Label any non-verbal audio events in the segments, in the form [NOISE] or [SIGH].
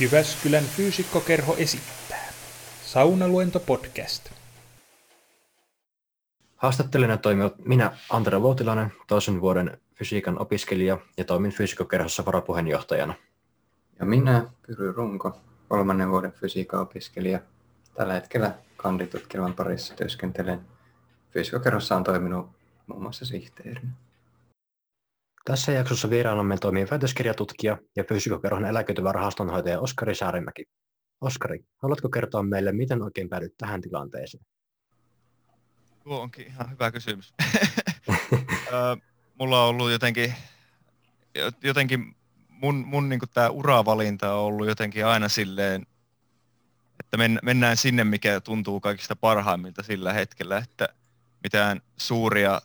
Jyväskylän fyysikkokerho esittää. Saunaluento podcast. Haastattelijana toimivat minä, Antero Vuotilainen, toisen vuoden fysiikan opiskelija ja toimin fyysikkokerhossa varapuheenjohtajana. Ja minä, Pyry Runko, kolmannen vuoden fysiikan opiskelija. Tällä hetkellä kanditutkielman parissa työskentelen. Fyysikkokerhossa on toiminut muun muassa sihteerinä. Tässä jaksossa vieraallamme toimii väitöskirjatutkija ja fyysikokerhon eläköityvä rahastonhoitaja Oskari Saarimäki. Oskari, haluatko kertoa meille, miten oikein päädyt tähän tilanteeseen? Tuo onkin ihan hyvä kysymys. [LAUGHS] Mulla on ollut jotenkin, jotenkin mun, mun niin tämä uravalinta on ollut jotenkin aina silleen, että mennään sinne, mikä tuntuu kaikista parhaimmilta sillä hetkellä, että mitään suuria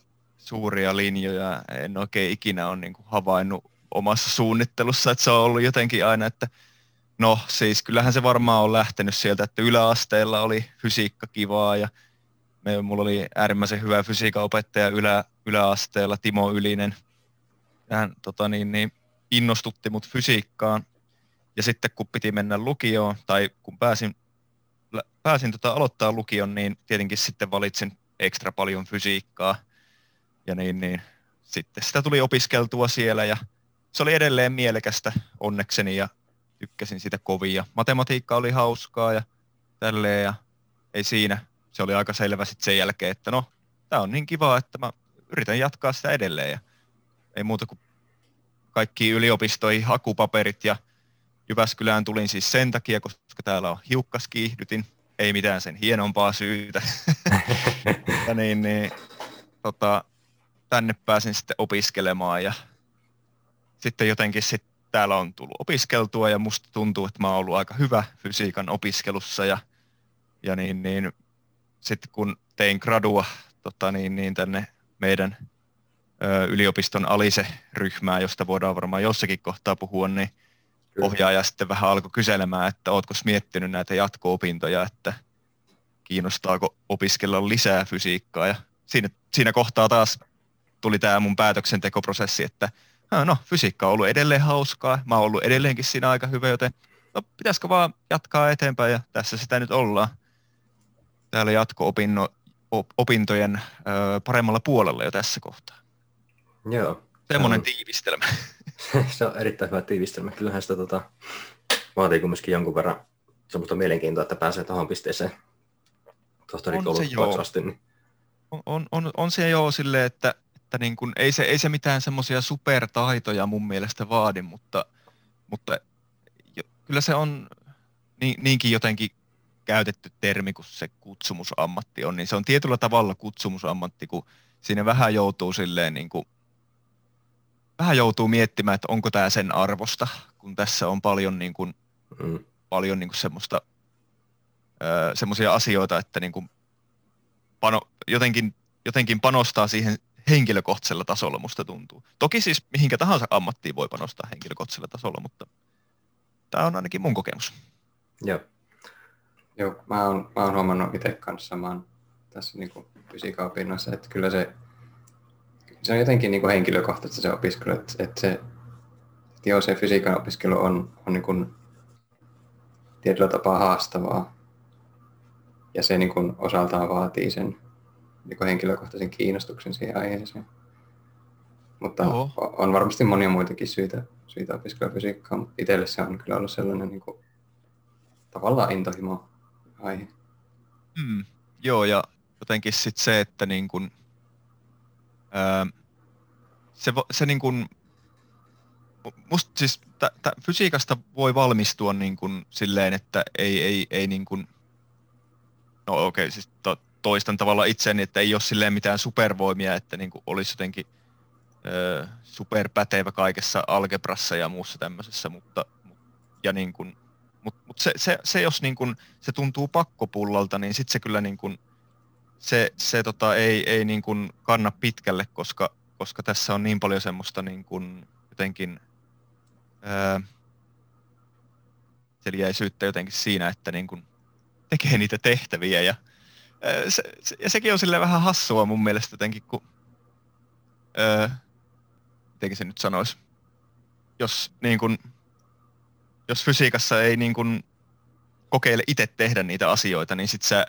suuria linjoja. En oikein ikinä ole niin kuin havainnut omassa suunnittelussa, että se on ollut jotenkin aina, että no siis kyllähän se varmaan on lähtenyt sieltä, että yläasteella oli fysiikka kivaa ja me, mulla oli äärimmäisen hyvä fysiikan opettaja ylä, yläasteella, Timo Ylinen. Hän tota niin, niin, innostutti mut fysiikkaan. Ja sitten kun piti mennä lukioon tai kun pääsin, pääsin tota aloittaa lukion, niin tietenkin sitten valitsin ekstra paljon fysiikkaa – ja niin, niin sitten sitä tuli opiskeltua siellä ja se oli edelleen mielekästä onnekseni ja tykkäsin sitä kovia. Matematiikka oli hauskaa ja tälleen ja ei siinä. Se oli aika selvä sitten sen jälkeen, että no, tämä on niin kivaa, että mä yritän jatkaa sitä edelleen ja ei muuta kuin kaikki yliopistoihin hakupaperit ja Jyväskylään tulin siis sen takia, koska täällä on hiukkaskiihdytin, ei mitään sen hienompaa syytä. [LAUGHS] ja niin, niin tota, tänne pääsin sitten opiskelemaan ja sitten jotenkin sitten täällä on tullut opiskeltua ja musta tuntuu, että mä oon ollut aika hyvä fysiikan opiskelussa ja, ja niin, niin sitten kun tein gradua tota niin, niin tänne meidän ö, yliopiston alise-ryhmää, josta voidaan varmaan jossakin kohtaa puhua, niin ohjaaja sitten vähän alkoi kyselemään, että ootko miettinyt näitä jatko-opintoja, että kiinnostaako opiskella lisää fysiikkaa ja siinä, siinä kohtaa taas tuli tämä mun päätöksentekoprosessi, että no fysiikka on ollut edelleen hauskaa, mä oon ollut edelleenkin siinä aika hyvä, joten no, pitäisikö vaan jatkaa eteenpäin ja tässä sitä nyt ollaan. Täällä jatko-opintojen paremmalla puolella jo tässä kohtaa. Joo. Semmoinen tiivistelmä. [LAUGHS] se on erittäin hyvä tiivistelmä. Kyllähän sitä tota, vaatii kumminkin jonkun verran semmoista mielenkiintoa, että pääsee tuohon pisteeseen tohtorikoulutukseen asti. Niin. On, on, on, on se joo silleen, että että niin kun, ei, se, ei se mitään semmoisia supertaitoja mun mielestä vaadi, mutta, mutta jo, kyllä se on niin, niinkin jotenkin käytetty termi kuin se kutsumusammatti on, niin se on tietyllä tavalla kutsumusammatti, kun siinä vähän joutuu silleen niin kuin, vähän joutuu miettimään, että onko tämä sen arvosta, kun tässä on paljon niin kuin, mm. paljon niin kuin semmoista semmoisia asioita, että niin kuin pano, jotenkin, jotenkin panostaa siihen henkilökohtaisella tasolla musta tuntuu. Toki siis mihinkä tahansa ammattiin voi panostaa henkilökohtaisella tasolla, mutta tämä on ainakin mun kokemus. Joo. Joo, mä oon, mä oon huomannut itse kanssa samaan tässä niin fysiikan opinnoissa, että kyllä se, se on jotenkin niin kuin henkilökohtaisesti se opiskelu, että, että se, että joo, se fysiikan opiskelu on, on niin kuin tietyllä tapaa haastavaa ja se niin kuin osaltaan vaatii sen niin henkilökohtaisen kiinnostuksen siihen aiheeseen. Mutta Oho. on varmasti monia muitakin syitä, syitä opiskella fysiikkaa, mutta itselle se on kyllä ollut sellainen niin kuin, tavallaan intohimo aihe. Mm, joo, ja jotenkin sitten se, että niin kuin, ää, se, se niin kuin, musta siis tä, tä, fysiikasta voi valmistua niin kuin silleen, että ei, ei, ei niin kuin, no okei, okay, siis to, toistan tavallaan itseäni, että ei ole silleen mitään supervoimia, että niin kuin olisi jotenkin ö, superpätevä kaikessa algebrassa ja muussa tämmöisessä, mutta, ja niin kuin, mut, mut se, se, se, jos niin kuin, se tuntuu pakkopullalta, niin sitten se kyllä niin kuin, se, se tota, ei, ei niin kuin kanna pitkälle, koska, koska tässä on niin paljon semmoista niin kuin jotenkin seliäisyyttä jotenkin siinä, että niin kuin tekee niitä tehtäviä ja se, se, ja sekin on sille vähän hassua mun mielestä jotenkin, kun... Öö, mitenkin se nyt sanoisi? Jos niin kun, jos fysiikassa ei niin kuin kokeile itse tehdä niitä asioita, niin sit sä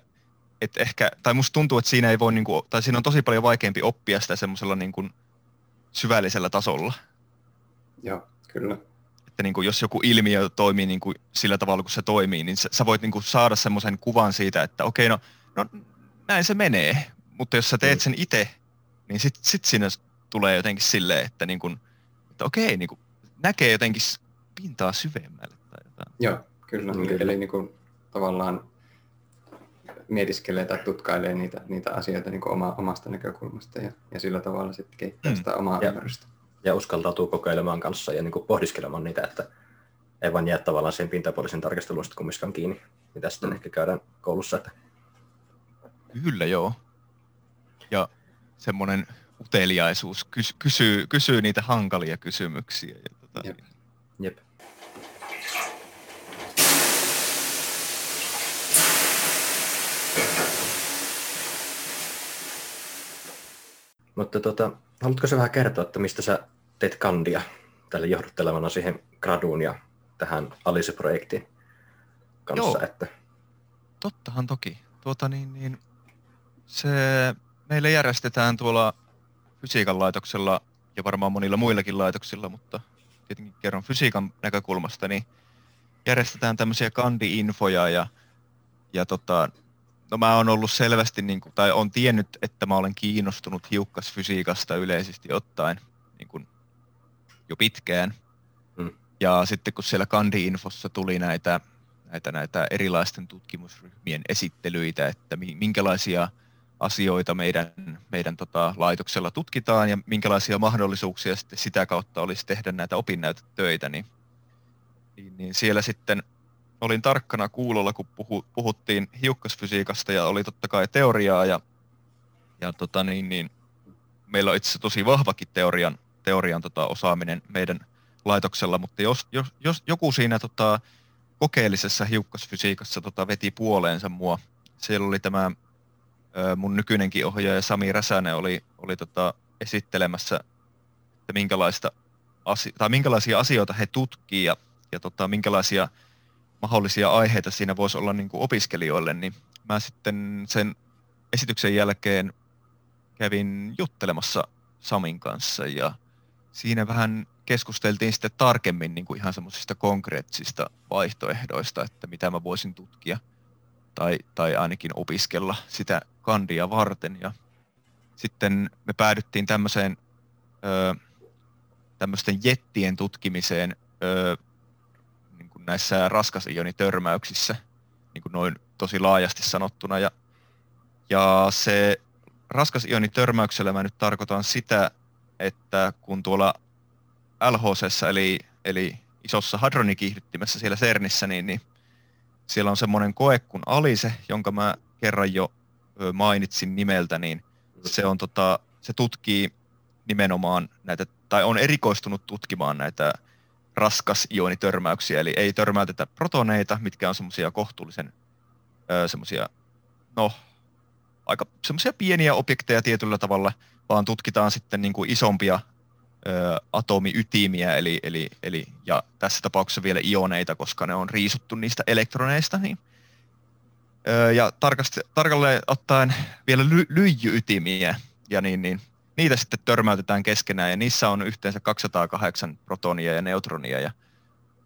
et ehkä, tai musta tuntuu, että siinä ei voi, niin kuin, tai siinä on tosi paljon vaikeampi oppia sitä semmoisella niin kuin syvällisellä tasolla. Joo, kyllä. Että niin kuin, jos joku ilmiö toimii niin kuin sillä tavalla, kun se toimii, niin sä, sä voit niin kuin saada semmoisen kuvan siitä, että okei, no, no näin se menee. Mutta jos sä teet mm. sen itse, niin sit, sit siinä tulee jotenkin silleen, että, niin kuin, että okei, niin kuin, näkee jotenkin pintaa syvemmälle tai jotain. Joo, kyllä. Kyllä. Eli niin kuin, tavallaan mietiskelee tai tutkailee niitä, niitä asioita niin oma, omasta näkökulmasta ja, ja sillä tavalla sitten kehittää mm. sitä omaa ja, ymmärrystä. Ja uskaltautuu kokeilemaan kanssa ja niin kuin pohdiskelemaan niitä, että ei vaan jää tavallaan sen pintapuolisen tarkastelun kummiskaan kiinni, mitä sitten mm. ehkä käydään koulussa. Että... Kyllä joo. Ja semmoinen uteliaisuus kys, kysyy, kysyy niitä hankalia kysymyksiä. Ja tota, Jep. Jep. Mutta tota, haluatko se vähän kertoa, että mistä sä teet kandia tälle johdottelevana siihen graduun ja tähän Alice-projektiin kanssa? Joo. Että... Tottahan toki. Tuota niin, niin, se meille järjestetään tuolla fysiikan laitoksella ja varmaan monilla muillakin laitoksilla, mutta tietenkin kerron fysiikan näkökulmasta, niin järjestetään tämmöisiä kandi-infoja ja, ja tota, no mä oon ollut selvästi, niin kuin, tai on tiennyt, että mä olen kiinnostunut hiukkasfysiikasta yleisesti ottaen niin kuin jo pitkään. Mm. Ja sitten kun siellä Kandi-infossa tuli näitä, näitä, näitä erilaisten tutkimusryhmien esittelyitä, että minkälaisia asioita meidän, meidän tota, laitoksella tutkitaan ja minkälaisia mahdollisuuksia sitten sitä kautta olisi tehdä näitä opinnäytetöitä, niin, niin, niin siellä sitten – olin tarkkana kuulolla, kun puhu, puhuttiin hiukkasfysiikasta ja oli totta kai teoriaa ja, ja tota niin, niin, meillä on itse asiassa tosi vahvakin teorian, teorian tota, osaaminen meidän laitoksella, mutta jos, jos, jos joku siinä tota, kokeellisessa hiukkasfysiikassa tota, veti puoleensa mua, siellä oli tämä mun nykyinenkin ohjaaja Sami Räsänen oli, oli tota, esittelemässä, että minkälaista asio- tai minkälaisia asioita he tutkii ja, ja tota, minkälaisia mahdollisia aiheita siinä voisi olla niin kuin opiskelijoille, niin mä sitten sen esityksen jälkeen kävin juttelemassa Samin kanssa ja siinä vähän keskusteltiin sitten tarkemmin niin kuin ihan semmoisista konkreettisista vaihtoehdoista, että mitä mä voisin tutkia tai, tai ainakin opiskella sitä kandia varten. Ja sitten me päädyttiin tämmöiseen ö, tämmöisten jettien tutkimiseen ö, näissä raskasijonitörmäyksissä, niin kuin noin tosi laajasti sanottuna. Ja, ja se raskasijonitörmäyksellä mä nyt tarkoitan sitä, että kun tuolla LHC, eli, eli isossa hadronikiihdyttimessä siellä CERNissä, niin, niin siellä on semmoinen koe kuin ALISE, jonka mä kerran jo mainitsin nimeltä, niin se, on tota, se tutkii nimenomaan näitä, tai on erikoistunut tutkimaan näitä raskas ionitörmäyksiä, eli ei törmäytetä protoneita, mitkä on semmoisia kohtuullisen semmoisia, no, aika semmoisia pieniä objekteja tietyllä tavalla, vaan tutkitaan sitten niin kuin isompia atomiytimiä, eli, eli, eli, ja tässä tapauksessa vielä ioneita, koska ne on riisuttu niistä elektroneista, niin ja tarkasti, tarkalleen ottaen vielä ly, lyijyytimiä, ja niin, niin niitä sitten törmäytetään keskenään ja niissä on yhteensä 208 protonia ja neutronia ja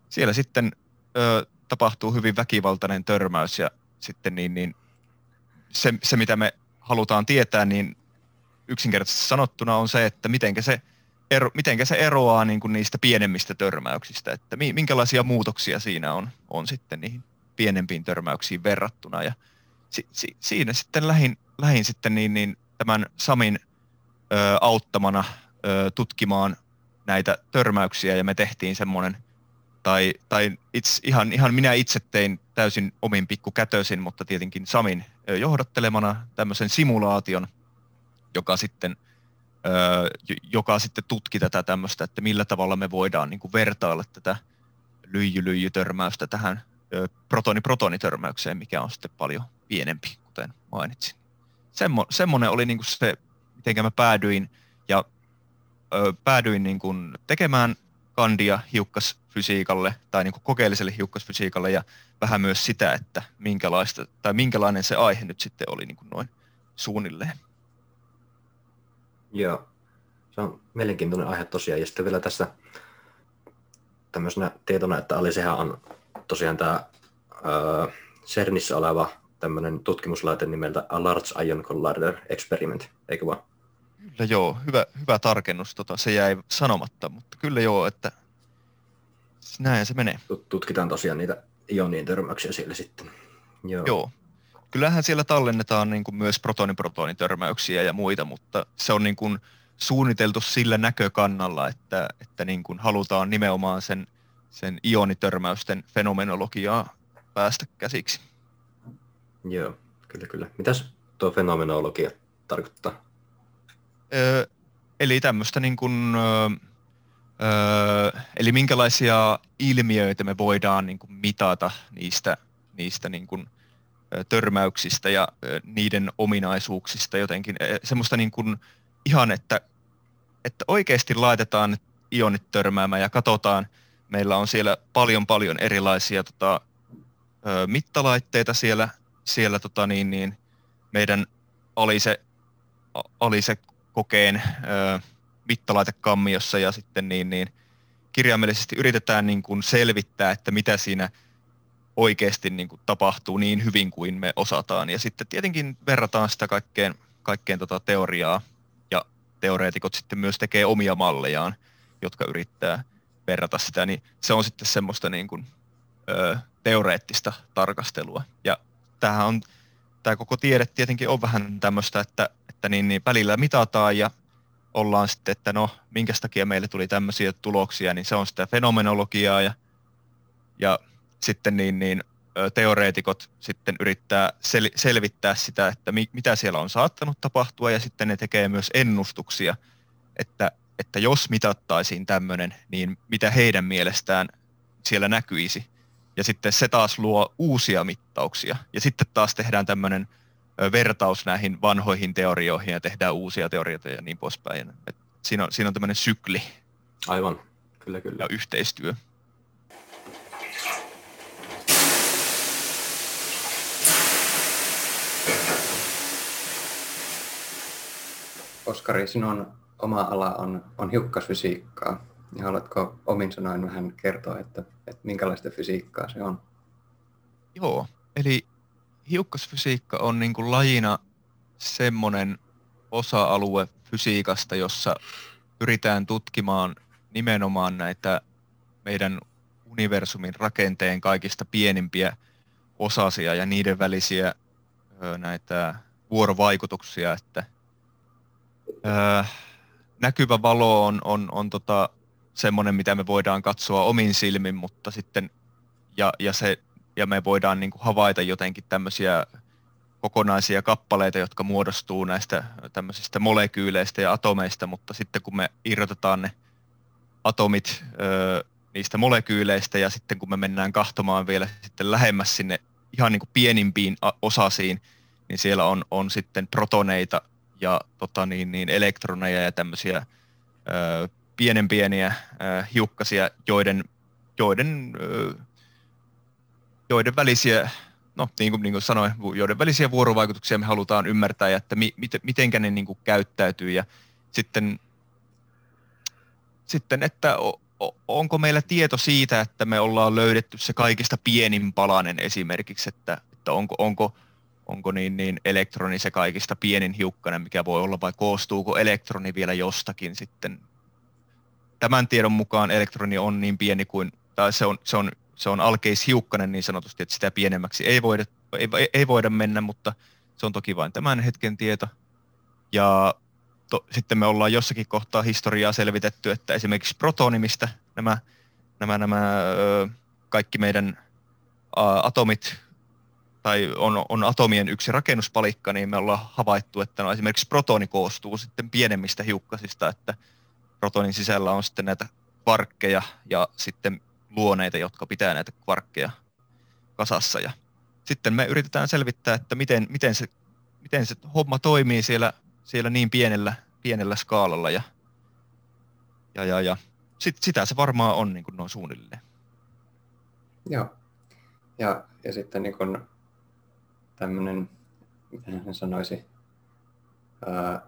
siellä sitten ö, tapahtuu hyvin väkivaltainen törmäys ja sitten niin, niin se, se, mitä me halutaan tietää, niin yksinkertaisesti sanottuna on se, että miten se, ero, mitenkä se eroaa niin kuin niistä pienemmistä törmäyksistä, että minkälaisia muutoksia siinä on, on sitten niihin pienempiin törmäyksiin verrattuna. Ja si, si, siinä sitten lähin, lähin sitten niin, niin tämän Samin ö, auttamana ö, tutkimaan näitä törmäyksiä ja me tehtiin semmoinen, tai, tai itse, ihan, ihan minä itse tein täysin omin pikkukätösin, mutta tietenkin Samin johdattelemana tämmöisen simulaation, joka sitten, joka sitten tutki tätä tämmöistä, että millä tavalla me voidaan niin kuin vertailla tätä lyijy-lyijy-törmäystä tähän protoni-protonitörmäykseen, mikä on sitten paljon pienempi, kuten mainitsin. Semmo, semmoinen oli niin kuin se miten mä päädyin ja ö, päädyin niin kuin tekemään kandia hiukkasfysiikalle tai niin kuin kokeelliselle hiukkasfysiikalle ja vähän myös sitä, että minkälaista, tai minkälainen se aihe nyt sitten oli niin kuin noin suunnilleen. Joo, se on mielenkiintoinen aihe tosiaan. Ja sitten vielä tässä tämmöisenä tietona, että Alisehan on tosiaan tämä uh, CERNissä oleva tämmöinen tutkimuslaite nimeltä A Large Ion Collider Experiment, eikö vaan? Kyllä joo, hyvä, hyvä tarkennus. Tota, se jäi sanomatta, mutta kyllä joo, että näin se menee. Tutkitaan tosiaan niitä ionien törmäyksiä siellä sitten. Joo. joo. Kyllähän siellä tallennetaan niin kuin myös protoni-protoni-törmäyksiä ja muita, mutta se on niin kuin suunniteltu sillä näkökannalla, että, että niin kuin halutaan nimenomaan sen, sen ionitörmäysten fenomenologiaa päästä käsiksi. Joo, kyllä kyllä. Mitäs tuo fenomenologia tarkoittaa? Öö, eli tämmöistä niin kuin, öö, eli minkälaisia ilmiöitä me voidaan niin kuin mitata niistä, niistä niin kuin, törmäyksistä ja niiden ominaisuuksista jotenkin. Semmoista niin kuin ihan, että, että oikeasti laitetaan ionit törmäämään ja katsotaan, meillä on siellä paljon paljon erilaisia tota, mittalaitteita siellä, siellä tota niin, niin, meidän Alise, Alise kokeen ö, mittalaitekammiossa ja sitten niin, niin kirjaimellisesti yritetään niin kuin selvittää, että mitä siinä oikeasti niin kuin tapahtuu niin hyvin kuin me osataan. Ja sitten tietenkin verrataan sitä kaikkeen, kaikkeen tota teoriaa ja teoreetikot sitten myös tekee omia mallejaan, jotka yrittää verrata sitä, niin se on sitten semmoista niin kuin, ö, teoreettista tarkastelua. Ja tämähän on, tämä koko tiede tietenkin on vähän tämmöistä, että että niin, niin välillä mitataan ja ollaan sitten, että no, minkä takia meille tuli tämmöisiä tuloksia, niin se on sitä fenomenologiaa ja, ja sitten niin, niin teoreetikot sitten yrittää sel- selvittää sitä, että mi- mitä siellä on saattanut tapahtua ja sitten ne tekee myös ennustuksia, että, että jos mitattaisiin tämmöinen, niin mitä heidän mielestään siellä näkyisi. Ja sitten se taas luo uusia mittauksia. Ja sitten taas tehdään tämmöinen vertaus näihin vanhoihin teorioihin ja tehdään uusia teorioita ja niin poispäin. Et siinä, on, siinä on tämmöinen sykli. Aivan, kyllä kyllä. Ja yhteistyö. Oskari, sinun oma ala on, on hiukkasfysiikkaa. Ja haluatko omin sanoin vähän kertoa, että, että minkälaista fysiikkaa se on? Joo, eli hiukkasfysiikka on niin kuin lajina semmoinen osa-alue fysiikasta, jossa pyritään tutkimaan nimenomaan näitä meidän universumin rakenteen kaikista pienimpiä osasia ja niiden välisiä näitä vuorovaikutuksia, että näkyvä valo on, on, on tota, semmoinen, mitä me voidaan katsoa omin silmin, mutta sitten ja, ja se ja me voidaan niin kuin havaita jotenkin tämmöisiä kokonaisia kappaleita, jotka muodostuu näistä tämmöisistä molekyyleistä ja atomeista, mutta sitten kun me irrotetaan ne atomit ö, niistä molekyyleistä ja sitten kun me mennään kahtomaan vielä sitten lähemmäs sinne ihan niin kuin pienimpiin osasiin, niin siellä on, on sitten protoneita ja tota niin, niin elektroneja ja tämmöisiä ö, pienen pieniä ö, hiukkasia, joiden, joiden ö, joiden välisiä, no niin kuin, niin kuin sanoin, joiden välisiä vuorovaikutuksia me halutaan ymmärtää ja että mi, mit, mitenkä ne niin kuin käyttäytyy ja sitten, sitten että o, o, onko meillä tieto siitä, että me ollaan löydetty se kaikista pienin palanen esimerkiksi, että, että onko, onko, onko niin, niin elektroni se kaikista pienin hiukkanen, mikä voi olla, vai koostuuko elektroni vielä jostakin sitten. Tämän tiedon mukaan elektroni on niin pieni kuin, tai se on, se on se on alkeishiukkanen niin sanotusti, että sitä pienemmäksi ei voida, ei, ei voida mennä, mutta se on toki vain tämän hetken tieto. Ja to, sitten me ollaan jossakin kohtaa historiaa selvitetty, että esimerkiksi protonimista nämä, nämä, nämä ö, kaikki meidän a, atomit tai on, on atomien yksi rakennuspalikka, niin me ollaan havaittu, että no esimerkiksi protoni koostuu sitten pienemmistä hiukkasista, että protonin sisällä on sitten näitä kvarkkeja ja sitten luoneita, jotka pitää näitä kvarkkeja kasassa. Ja sitten me yritetään selvittää, että miten, miten, se, miten se homma toimii siellä, siellä niin pienellä, pienellä skaalalla. Ja, ja, ja, ja sit, sitä se varmaan on niin kuin noin suunnilleen. Joo. Ja, ja sitten niin kuin tämmöinen, miten hän sanoisi, ää,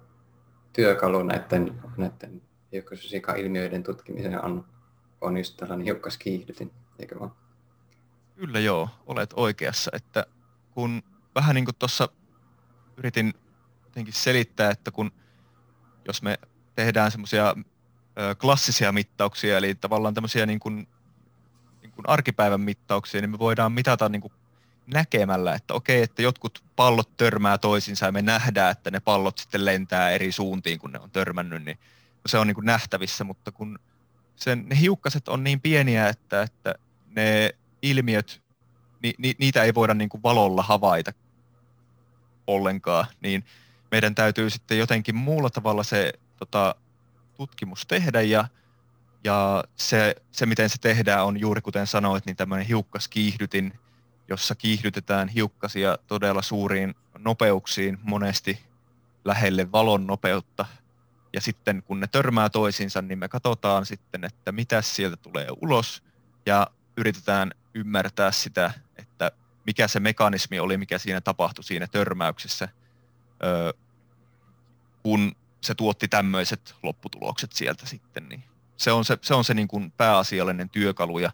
työkalu näiden, näiden hiukkasfysiikan-ilmiöiden tutkimiseen on, on just tällainen hiukkaskiihdytin, eikö vaan? Kyllä joo, olet oikeassa, että kun vähän niin kuin tuossa yritin jotenkin selittää, että kun jos me tehdään semmoisia klassisia mittauksia, eli tavallaan tämmöisiä niin kuin, niin kuin arkipäivän mittauksia, niin me voidaan mitata niin kuin näkemällä, että okei, että jotkut pallot törmää toisinsa ja me nähdään, että ne pallot sitten lentää eri suuntiin, kun ne on törmännyt, niin se on niin kuin nähtävissä, mutta kun sen, ne hiukkaset on niin pieniä, että, että ne ilmiöt, ni, ni, niitä ei voida niin kuin valolla havaita ollenkaan, niin meidän täytyy sitten jotenkin muulla tavalla se tota, tutkimus tehdä ja, ja se, se, miten se tehdään on juuri kuten sanoit, niin tämmöinen hiukkaskiihdytin, jossa kiihdytetään hiukkasia todella suuriin nopeuksiin, monesti lähelle valon nopeutta. Ja sitten kun ne törmää toisiinsa, niin me katsotaan sitten, että mitä sieltä tulee ulos ja yritetään ymmärtää sitä, että mikä se mekanismi oli, mikä siinä tapahtui siinä törmäyksessä, kun se tuotti tämmöiset lopputulokset sieltä sitten. Niin se on se, se, on se niin kuin pääasiallinen työkalu ja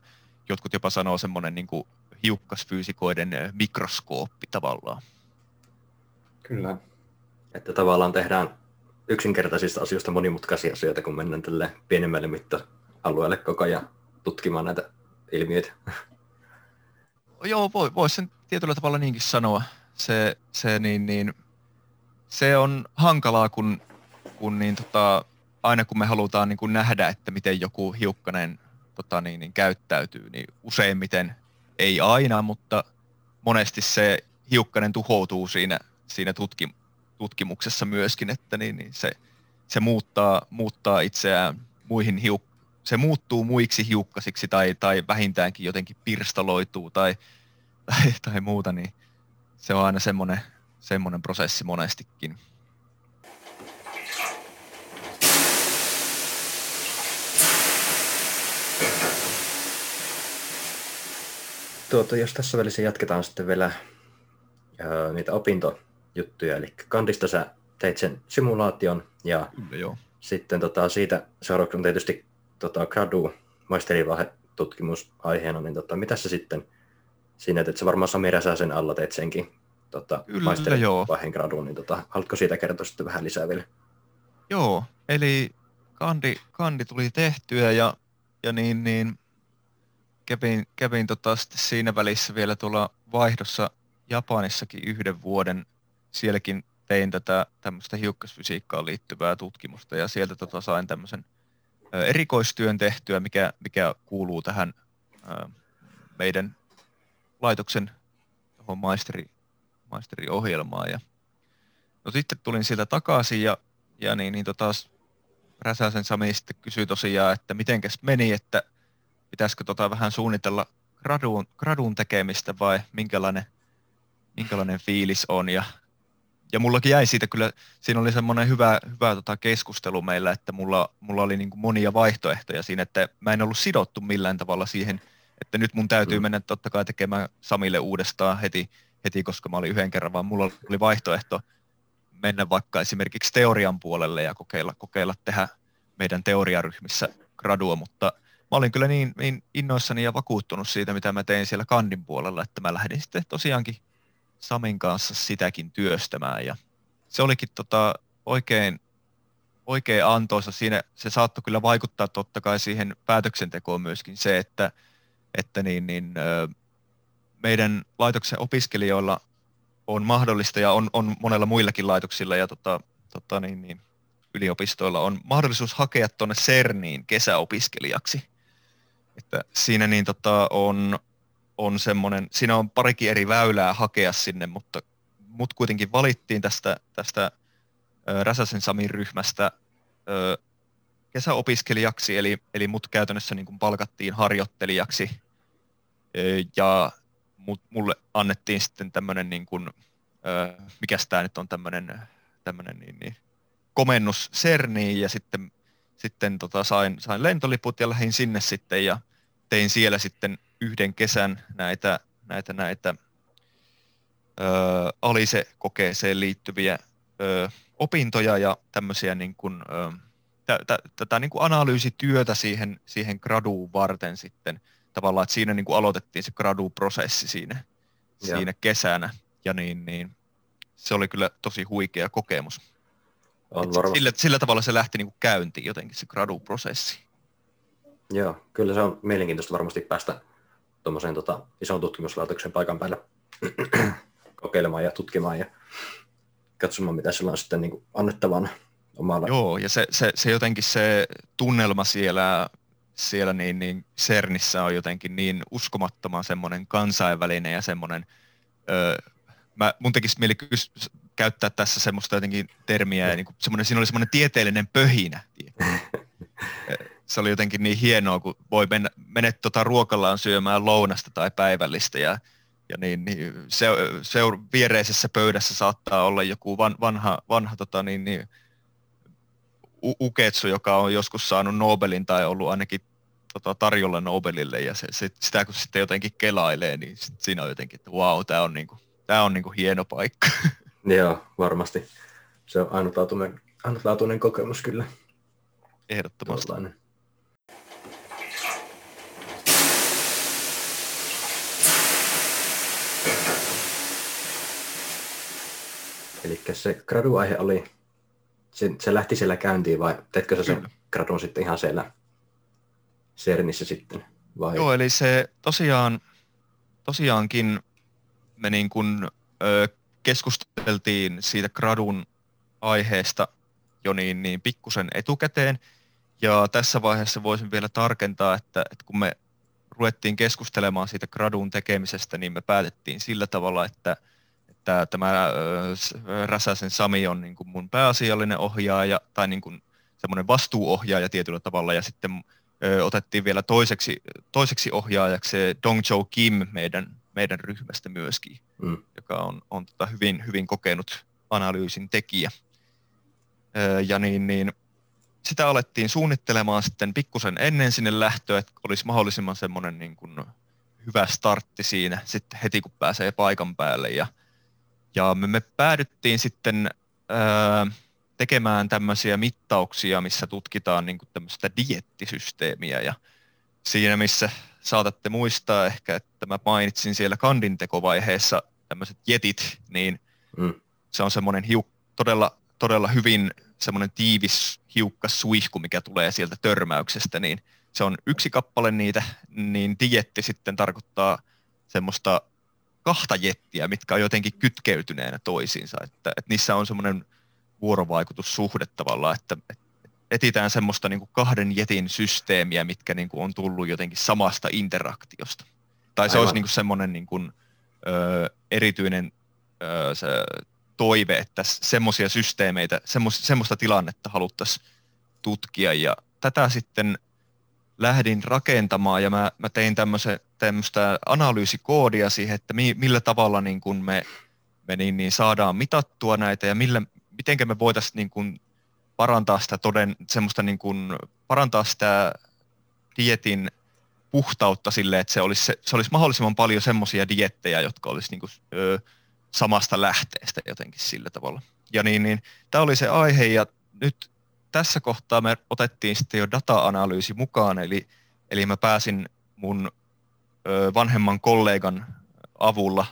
jotkut jopa sanoo semmoinen niin kuin hiukkasfyysikoiden mikroskooppi tavallaan. Kyllä. Että tavallaan tehdään yksinkertaisista asioista monimutkaisia asioita, kun mennään tälle pienemmälle mitta-alueelle koko ajan tutkimaan näitä ilmiöitä. [LAUGHS] Joo, voi, voi sen tietyllä tavalla niinkin sanoa. Se, se, niin, niin, se on hankalaa, kun, kun niin, tota, aina kun me halutaan niin kuin nähdä, että miten joku hiukkanen tota, niin, niin, käyttäytyy, niin useimmiten ei aina, mutta monesti se hiukkanen tuhoutuu siinä, siinä tutki, tutkimuksessa myöskin, että niin, niin se, se muuttaa, muuttaa itseään muihin hiuk, se muuttuu muiksi hiukkasiksi tai, tai vähintäänkin jotenkin pirstaloituu tai, tai, tai muuta, niin se on aina semmoinen, semmoinen prosessi monestikin. Tuota, jos tässä välissä jatketaan sitten vielä ää, niitä opintojuttuja, eli kandista sä teit sen simulaation ja Kyllä, joo. sitten tota, siitä seuraavaksi on tietysti tota, gradu maisterivahe tutkimusaiheena, niin tota, mitä sä sitten siinä, että sä varmaan Sami Räsäsen alla teet senkin tota, maisterivaiheen graduun, niin tota, haluatko siitä kertoa sitten vähän lisää vielä? Joo, eli kandi, kandi tuli tehtyä ja, ja niin, niin kävin, kävin tota siinä välissä vielä tuolla vaihdossa Japanissakin yhden vuoden. Sielläkin tein tätä tämmöistä hiukkasfysiikkaan liittyvää tutkimusta ja sieltä tota sain tämmöisen erikoistyön tehtyä, mikä, mikä kuuluu tähän meidän laitoksen maisteri, maisteriohjelmaan. Ja, no sitten tulin sieltä takaisin ja, ja niin, niin tota, Räsäsen Sami sitten kysyi tosiaan, että mitenkäs meni, että pitäisikö tota vähän suunnitella graduun, graduun tekemistä vai minkälainen, minkälainen fiilis on. Ja, ja mullakin jäi siitä kyllä, siinä oli semmoinen hyvä, hyvä tota keskustelu meillä, että mulla, mulla oli niin monia vaihtoehtoja siinä, että mä en ollut sidottu millään tavalla siihen, että nyt mun täytyy mm. mennä totta kai tekemään Samille uudestaan heti, heti, koska mä olin yhden kerran, vaan mulla oli vaihtoehto mennä vaikka esimerkiksi teorian puolelle ja kokeilla, kokeilla tehdä meidän teoriaryhmissä gradua, mutta – mä olin kyllä niin, niin innoissani ja vakuuttunut siitä, mitä mä tein siellä kandin puolella, että mä lähdin sitten tosiaankin Samin kanssa sitäkin työstämään ja se olikin tota oikein, oikein antoisa. Siinä se saattoi kyllä vaikuttaa totta kai siihen päätöksentekoon myöskin se, että, että niin, niin, meidän laitoksen opiskelijoilla on mahdollista ja on, on monella muillakin laitoksilla ja tota, tota niin, niin, yliopistoilla on mahdollisuus hakea tuonne CERNiin kesäopiskelijaksi. Että siinä niin tota, on, on semmoinen, siinä on parikin eri väylää hakea sinne, mutta mut kuitenkin valittiin tästä, tästä Räsäsen Samin ryhmästä ö, kesäopiskelijaksi, eli, eli mut käytännössä niin kuin palkattiin harjoittelijaksi. Ö, ja mut, mulle annettiin sitten tämmöinen, niin kuin, ö, mikä tämä nyt on tämmöinen, tämmöinen niin, niin, komennus CERNiin ja sitten sitten tota, sain, sain lentoliput ja lähdin sinne sitten ja tein siellä sitten yhden kesän näitä, näitä, näitä ö, Alise-kokeeseen liittyviä ö, opintoja ja tämmöisiä niin kuin, ö, tätä niin kuin analyysityötä siihen, siihen graduun varten sitten tavallaan, että siinä niin kuin aloitettiin se gradu-prosessi siinä, siinä kesänä ja niin, niin se oli kyllä tosi huikea kokemus. On sillä, sillä tavalla se lähti niin kuin käyntiin jotenkin se gradu-prosessi. Joo, kyllä se on mielenkiintoista varmasti päästä tuommoiseen tota, ison tutkimuslaitoksen paikan päällä [CLEARS THROAT] kokeilemaan ja tutkimaan ja katsomaan, mitä sillä on sitten niin kuin annettavana omalla. Joo, ja se, se, se jotenkin se tunnelma siellä, siellä niin, niin CERNissä on jotenkin niin uskomattoman semmoinen kansainvälinen ja semmoinen, öö, mä, mun tekisi mieli kys, käyttää tässä semmoista jotenkin termiä, ja niin kuin semmoinen, siinä oli semmoinen tieteellinen pöhinä. [LAUGHS] se oli jotenkin niin hienoa, kun voi mennä, mennä tuota ruokallaan syömään lounasta tai päivällistä ja, ja niin, niin se, se, viereisessä pöydässä saattaa olla joku van, vanha, vanha tota, niin, niin, Uketsu, joka on joskus saanut Nobelin tai ollut ainakin tota, tarjolla Nobelille ja se, se, sitä kun sitten jotenkin kelailee, niin sit siinä on jotenkin, että wow, tämä on, niinku, tää on niinku hieno paikka. [LAUGHS] Joo, varmasti. Se on ainutlaatuinen, ainutlaatuinen kokemus kyllä. Ehdottomasti. Tuollainen. Eli se graduaihe oli se, se lähti siellä käyntiin vai teetkö sä sen gradun sitten ihan siellä CERNissä sitten? Vai? Joo, eli se tosiaan, tosiaankin me niin kuin, ö, keskusteltiin siitä gradun aiheesta jo niin, niin pikkusen etukäteen. Ja tässä vaiheessa voisin vielä tarkentaa, että, että kun me ruvettiin keskustelemaan siitä gradun tekemisestä, niin me päätettiin sillä tavalla, että – että tämä Räsäsen Sami on niin kuin mun pääasiallinen ohjaaja tai niin kuin semmoinen vastuuohjaaja tietyllä tavalla ja sitten ö, otettiin vielä toiseksi, toiseksi ohjaajaksi Dong Joe Kim meidän, meidän ryhmästä myöskin, mm. joka on, on tota hyvin, hyvin kokenut analyysin tekijä. Ö, ja niin, niin sitä alettiin suunnittelemaan sitten pikkusen ennen sinne lähtöä, että olisi mahdollisimman semmoinen niin kuin hyvä startti siinä sitten heti kun pääsee paikan päälle ja ja me, me päädyttiin sitten ää, tekemään tämmöisiä mittauksia, missä tutkitaan niin kuin tämmöistä diettisysteemiä ja siinä missä saatatte muistaa ehkä, että mä mainitsin siellä kandintekovaiheessa tämmöiset jetit, niin mm. se on semmoinen hiuk, todella, todella hyvin semmoinen tiivis hiukkas suihku, mikä tulee sieltä törmäyksestä, niin se on yksi kappale niitä, niin dietti sitten tarkoittaa semmoista kahta jettiä, mitkä on jotenkin kytkeytyneenä toisiinsa, että, että niissä on semmoinen vuorovaikutussuhde tavallaan, että, että etitään semmoista niin kuin kahden jetin systeemiä, mitkä niin kuin on tullut jotenkin samasta interaktiosta. Tai Aivan. se olisi niin kuin semmoinen niin kuin, ö, erityinen ö, se toive, että semmoisia systeemeitä, semmos, semmoista tilannetta haluttaisiin tutkia. Ja tätä sitten lähdin rakentamaan ja mä, mä tein tämmöistä analyysikoodia siihen, että mi, millä tavalla niin kun me, me niin, niin saadaan mitattua näitä ja millä, miten me voitaisiin niin kun parantaa sitä toden, semmoista niin kun, parantaa sitä dietin puhtautta sille, että se olisi, se, se olisi mahdollisimman paljon semmoisia diettejä, jotka olisi niin kuin, ö, samasta lähteestä jotenkin sillä tavalla. Ja niin, niin tämä oli se aihe ja nyt tässä kohtaa me otettiin sitten jo data-analyysi mukaan, eli, eli mä pääsin mun vanhemman kollegan avulla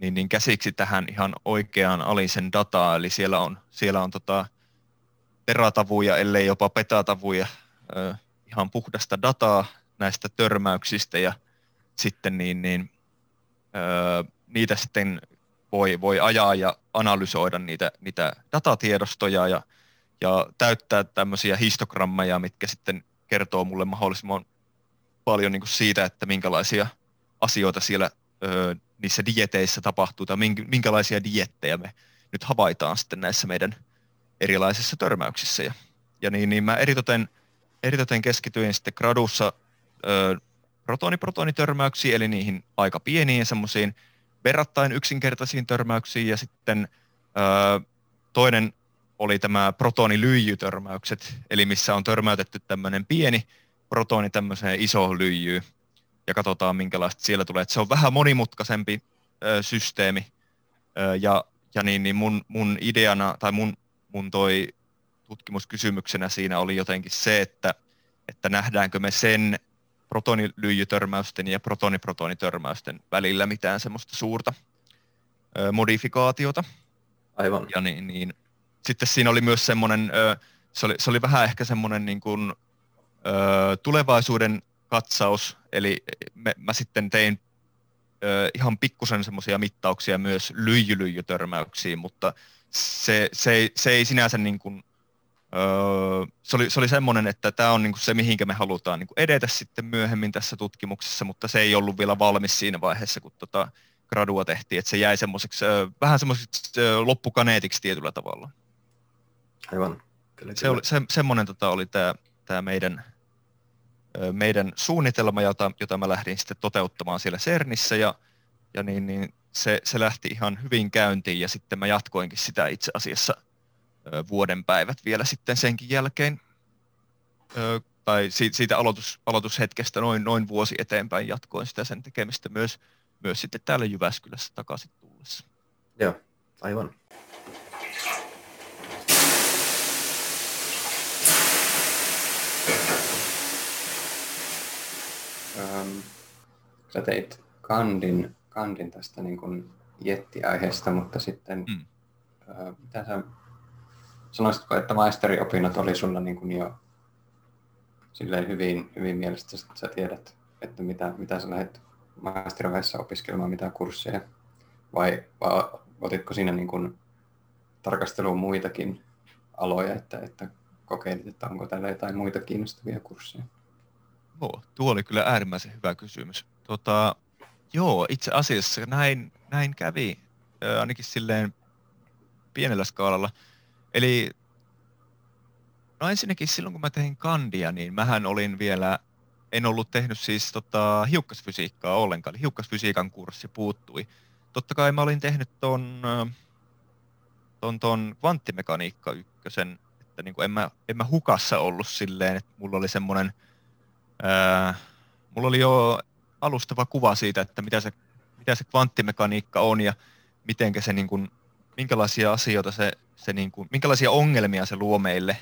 niin, niin käsiksi tähän ihan oikeaan alisen dataa, eli siellä on, siellä on tota teratavuja, ellei jopa petatavuja, ö, ihan puhdasta dataa näistä törmäyksistä. Ja sitten niin, niin ö, niitä sitten voi, voi ajaa ja analysoida niitä, niitä datatiedostoja ja ja täyttää tämmöisiä histogrammeja, mitkä sitten kertoo mulle mahdollisimman paljon niin kuin siitä, että minkälaisia asioita siellä ö, niissä dieteissä tapahtuu tai minkälaisia diettejä me nyt havaitaan sitten näissä meidän erilaisissa törmäyksissä. Ja, ja niin, niin mä eritoten, eritoten keskityin sitten gradussa ö, protoni-protonitörmäyksiin, eli niihin aika pieniin semmoisiin verrattain yksinkertaisiin törmäyksiin, ja sitten ö, toinen oli tämä protonilyijytörmäykset, eli missä on törmäytetty tämmöinen pieni protoni tämmöiseen isoon lyijyyn, ja katsotaan minkälaista siellä tulee. Et se on vähän monimutkaisempi ö, systeemi, ö, ja, ja niin, niin mun, mun ideana, tai mun, mun toi tutkimuskysymyksenä siinä oli jotenkin se, että, että nähdäänkö me sen protonilyijytörmäysten ja protoniprotonitörmäysten välillä mitään semmoista suurta ö, modifikaatiota. Aivan. Ja niin, niin. Sitten siinä oli myös semmoinen, ö, se oli, se oli vähän ehkä semmoinen niin kuin, ö, tulevaisuuden katsaus, eli me, mä sitten tein ö, ihan pikkusen semmoisia mittauksia myös lyijylyijytörmäyksiin, mutta se, se, ei, se ei sinänsä niin kuin, Öö, se, oli, se oli semmoinen, että tämä on niinku se, mihinkä me halutaan niinku edetä sitten myöhemmin tässä tutkimuksessa, mutta se ei ollut vielä valmis siinä vaiheessa, kun tota gradua tehtiin, että se jäi semmoiseksi, öö, vähän semmoiseksi öö, loppukaneetiksi tietyllä tavalla. Aivan. Kyllä, se Oli, se, semmoinen tota, oli tämä tää meidän, meidän suunnitelma, jota, jota mä lähdin sitten toteuttamaan siellä CERNissä, ja, ja niin, niin se, se lähti ihan hyvin käyntiin, ja sitten mä jatkoinkin sitä itse asiassa – vuoden päivät vielä sitten senkin jälkeen, tai siitä aloitus, aloitushetkestä noin, noin vuosi eteenpäin jatkoin sitä sen tekemistä myös, myös sitten täällä Jyväskylässä takaisin tullessa. Joo, aivan. Ähm, sä teit kandin, kandin tästä niin kuin jettiaiheesta, mutta sitten mm. äh, mitä sä sanoisitko, että maisteriopinnot oli sulla niin kuin jo silleen hyvin, hyvin mielestä, että sä tiedät, että mitä, mitä sä lähdet maisterivaiheessa opiskelemaan, mitä kursseja, vai, vai otitko siinä niin kuin tarkasteluun muitakin aloja, että, että kokeilit, että onko täällä jotain muita kiinnostavia kursseja? Joo, tuo oli kyllä äärimmäisen hyvä kysymys. Tota, joo, itse asiassa näin, näin kävi, ainakin silleen pienellä skaalalla. Eli no ensinnäkin silloin kun mä tein kandia, niin mähän olin vielä, en ollut tehnyt siis tota, hiukkasfysiikkaa ollenkaan, eli hiukkasfysiikan kurssi puuttui. Totta kai mä olin tehnyt ton, ton, ton kvanttimekaniikka ykkösen, että niin kuin en, mä, en mä hukassa ollut silleen, että mulla oli semmoinen, ää, mulla oli jo alustava kuva siitä, että mitä se, mitä se kvanttimekaniikka on ja miten se niin kuin, minkälaisia asioita se se niin kuin, minkälaisia ongelmia se luo meille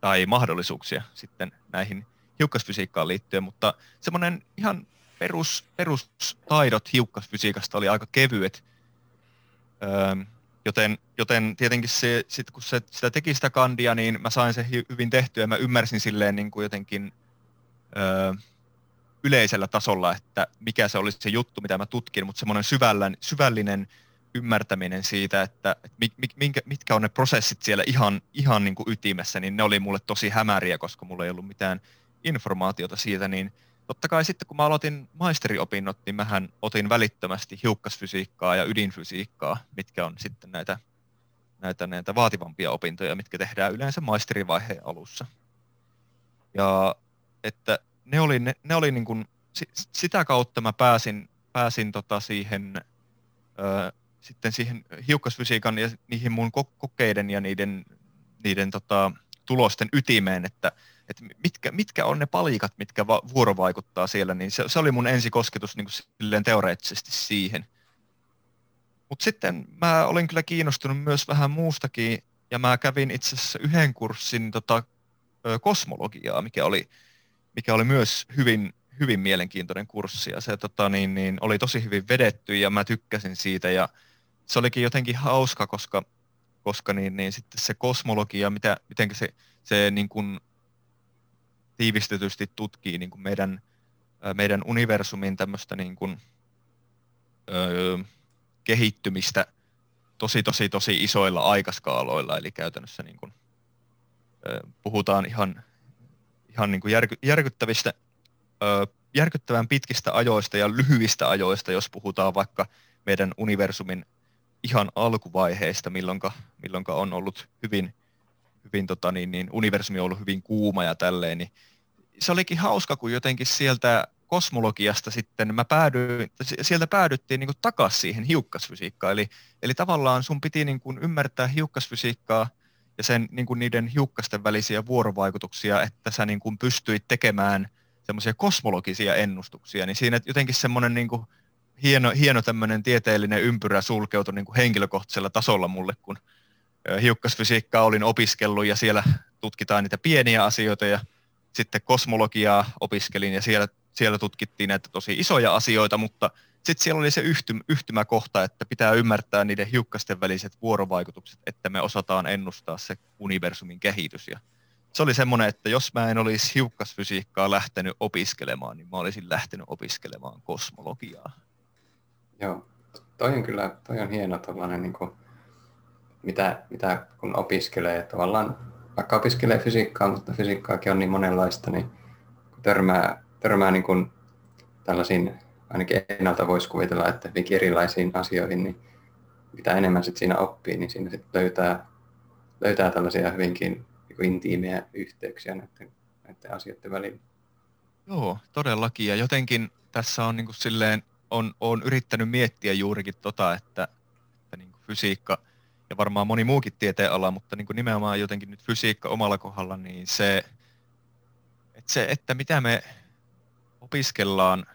tai mahdollisuuksia sitten näihin hiukkasfysiikkaan liittyen, mutta semmoinen ihan perus, perustaidot hiukkasfysiikasta oli aika kevyet, öö, joten, joten tietenkin se, sit kun se, sitä teki sitä kandia, niin mä sain sen hyvin tehtyä. Ja mä ymmärsin silleen niin kuin jotenkin öö, yleisellä tasolla, että mikä se olisi se juttu, mitä mä tutkin, mutta semmoinen syvällinen, syvällinen ymmärtäminen siitä, että, mitkä, mitkä on ne prosessit siellä ihan, ihan niin kuin ytimessä, niin ne oli mulle tosi hämäriä, koska mulla ei ollut mitään informaatiota siitä, niin totta kai sitten kun mä aloitin maisteriopinnot, niin mähän otin välittömästi hiukkasfysiikkaa ja ydinfysiikkaa, mitkä on sitten näitä, näitä, näitä vaativampia opintoja, mitkä tehdään yleensä maisterivaiheen alussa. Ja että ne oli, ne, ne oli niin kuin, sitä kautta mä pääsin, pääsin tota siihen ö, sitten siihen hiukkasfysiikan ja niihin mun kokeiden ja niiden, niiden tota, tulosten ytimeen, että, että mitkä, mitkä on ne palikat, mitkä va- vuorovaikuttaa siellä, niin se, se oli mun ensikosketus niin silleen teoreettisesti siihen. Mutta sitten mä olin kyllä kiinnostunut myös vähän muustakin, ja mä kävin itse asiassa yhden kurssin tota, kosmologiaa, mikä oli, mikä oli myös hyvin, hyvin mielenkiintoinen kurssi, ja se tota, niin, niin, oli tosi hyvin vedetty, ja mä tykkäsin siitä, ja se olikin jotenkin hauska, koska, koska niin, niin sitten se kosmologia, mitä, miten se, se niin kuin tiivistetysti tutkii niin kuin meidän, meidän universumin tämmöistä niin kuin, öö, kehittymistä tosi, tosi, tosi isoilla aikaskaaloilla, eli käytännössä niin kuin, öö, puhutaan ihan, ihan niin kuin järky, järkyttävistä, öö, järkyttävän pitkistä ajoista ja lyhyistä ajoista, jos puhutaan vaikka meidän universumin ihan alkuvaiheesta, milloinka, milloinka on ollut hyvin, hyvin tota niin, niin universumi on ollut hyvin kuuma ja tälleen, niin se olikin hauska, kun jotenkin sieltä kosmologiasta sitten mä päädyin, sieltä päädyttiin niin takaisin siihen hiukkasfysiikkaan. Eli, eli tavallaan sun piti niin kuin ymmärtää hiukkasfysiikkaa sen niin kuin niiden hiukkasten välisiä vuorovaikutuksia, että sä niin kuin pystyit tekemään semmoisia kosmologisia ennustuksia, niin siinä jotenkin semmoinen niin kuin hieno, hieno tämmöinen tieteellinen ympyrä sulkeutui niin kuin henkilökohtaisella tasolla mulle, kun hiukkasfysiikkaa olin opiskellut ja siellä tutkitaan niitä pieniä asioita ja sitten kosmologiaa opiskelin ja siellä, siellä tutkittiin näitä tosi isoja asioita, mutta sitten siellä oli se yhtym, yhtymäkohta, että pitää ymmärtää niiden hiukkasten väliset vuorovaikutukset, että me osataan ennustaa se universumin kehitys. Ja se oli semmoinen, että jos mä en olisi hiukkasfysiikkaa lähtenyt opiskelemaan, niin mä olisin lähtenyt opiskelemaan kosmologiaa. Joo, toi on kyllä toi on hieno tällainen, niin mitä, mitä kun opiskelee, tavallaan vaikka opiskelee fysiikkaa, mutta fysiikkaakin on niin monenlaista, niin törmää, törmää niin kuin tällaisiin, ainakin ennalta voisi kuvitella, että hyvinkin erilaisiin asioihin, niin mitä enemmän sit siinä oppii, niin siinä sit löytää, löytää tällaisia hyvinkin niin intiimejä yhteyksiä näiden, näiden asioiden välillä. Joo, todellakin. Ja jotenkin tässä on niin kuin silleen, on, on yrittänyt miettiä juurikin tota, että, että niin kuin fysiikka – ja varmaan moni muukin tieteenala, mutta niin kuin nimenomaan jotenkin nyt fysiikka omalla kohdalla, niin se, että se, että mitä me opiskellaan,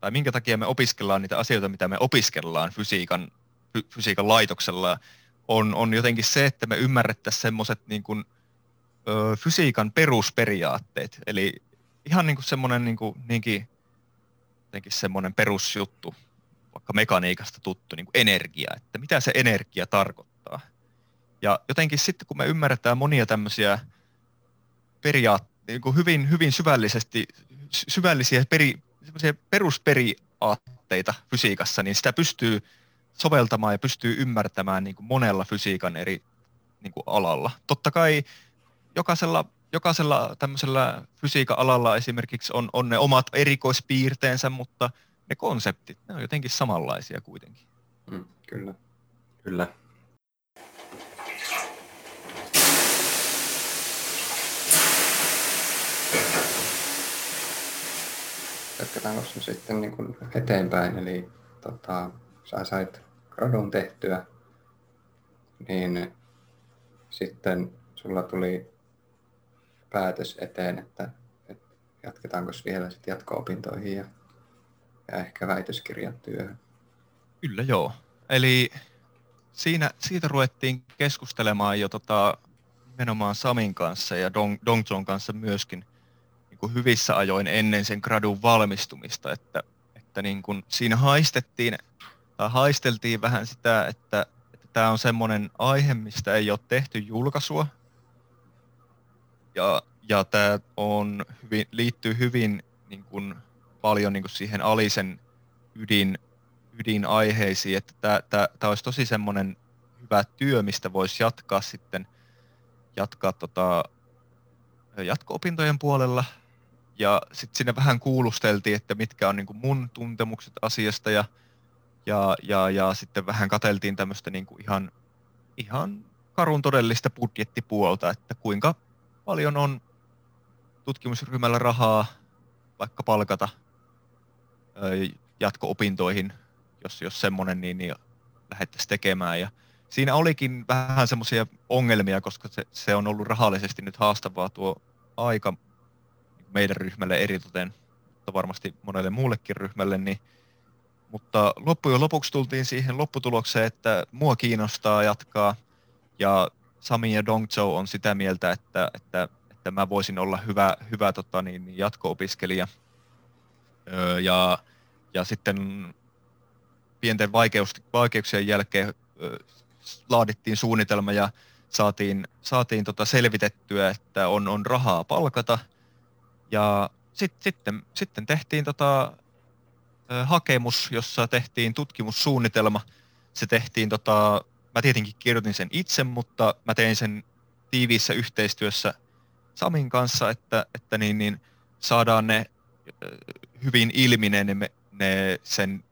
tai minkä takia me opiskellaan niitä asioita, mitä me opiskellaan fysiikan, fy, fysiikan laitoksella, on, on jotenkin se, että me ymmärrettäisiin semmoiset niin kuin, fysiikan perusperiaatteet. Eli ihan niin kuin semmoinen niin kuin, niinkin, semmoinen perusjuttu, vaikka mekaniikasta tuttu niin kuin energia, että mitä se energia tarkoittaa ja jotenkin sitten kun me ymmärretään monia tämmöisiä periaatteita, niin hyvin, hyvin syvällisesti, syvällisiä peri, perusperiaatteita fysiikassa, niin sitä pystyy soveltamaan ja pystyy ymmärtämään niin kuin monella fysiikan eri niin kuin alalla. Totta kai jokaisella, jokaisella tämmöisellä fysiikan alalla esimerkiksi on, on ne omat erikoispiirteensä, mutta ne konseptit, ne on jotenkin samanlaisia kuitenkin. Mm, kyllä. Kyllä. Jatketaanko se sitten niin kuin eteenpäin, eli tota, sä sait gradun tehtyä, niin sitten sulla tuli päätös eteen, että, että jatketaanko vielä sitten jatko-opintoihin ja, ja ehkä väitöskirjatyöhön. Kyllä joo. Eli siinä, siitä ruvettiin keskustelemaan jo tota, nimenomaan Samin kanssa ja Dong, Dongzon kanssa myöskin – niin kuin hyvissä ajoin ennen sen gradun valmistumista, että, että niin kuin siinä haistettiin tai haisteltiin vähän sitä, että, että tämä on semmoinen aihe, mistä ei ole tehty julkaisua. Ja, ja tämä on hyvin, liittyy hyvin niin kuin, paljon niin kuin siihen Alisen ydin, ydinaiheisiin, että tämä, tämä, tämä olisi tosi semmoinen hyvä työ, mistä voisi jatkaa sitten jatkaa tota, jatko-opintojen puolella ja sitten sinne vähän kuulusteltiin, että mitkä on niin kuin mun tuntemukset asiasta ja, ja, ja, ja sitten vähän kateltiin tämmöistä niin ihan, ihan karun todellista budjettipuolta, että kuinka paljon on tutkimusryhmällä rahaa vaikka palkata jatko-opintoihin, jos, jos semmoinen, niin, niin lähdettäisiin tekemään. Ja siinä olikin vähän semmoisia ongelmia, koska se, se on ollut rahallisesti nyt haastavaa tuo aika meidän ryhmälle eritoten, mutta varmasti monelle muullekin ryhmälle, niin mutta loppujen lopuksi tultiin siihen lopputulokseen, että mua kiinnostaa jatkaa ja Sami ja Dongzhou on sitä mieltä, että, että, että mä voisin olla hyvä, hyvä tota, niin, niin jatko-opiskelija. Öö, ja, ja sitten pienten vaikeuksien jälkeen öö, laadittiin suunnitelma ja saatiin, saatiin tota selvitettyä, että on, on rahaa palkata – ja sit, sitten, sitten tehtiin tota, hakemus, jossa tehtiin tutkimussuunnitelma. Se tehtiin, tota, mä tietenkin kirjoitin sen itse, mutta mä tein sen tiiviissä yhteistyössä Samin kanssa, että, että niin, niin saadaan ne hyvin ilmi ne, ne sen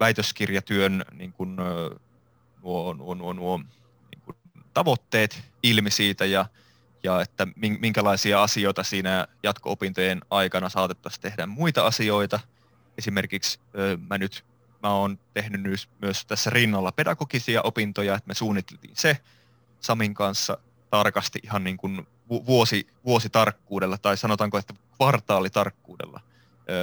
väitöskirjatyön niin kuin, nuo, nuo, nuo, nuo niin kuin tavoitteet ilmi siitä ja ja että minkälaisia asioita siinä jatko-opintojen aikana saatettaisiin tehdä muita asioita. Esimerkiksi mä nyt mä oon tehnyt myös tässä rinnalla pedagogisia opintoja, että me suunniteltiin se Samin kanssa tarkasti ihan niin kuin vuosi, vuositarkkuudella tai sanotaanko, että kvartaalitarkkuudella,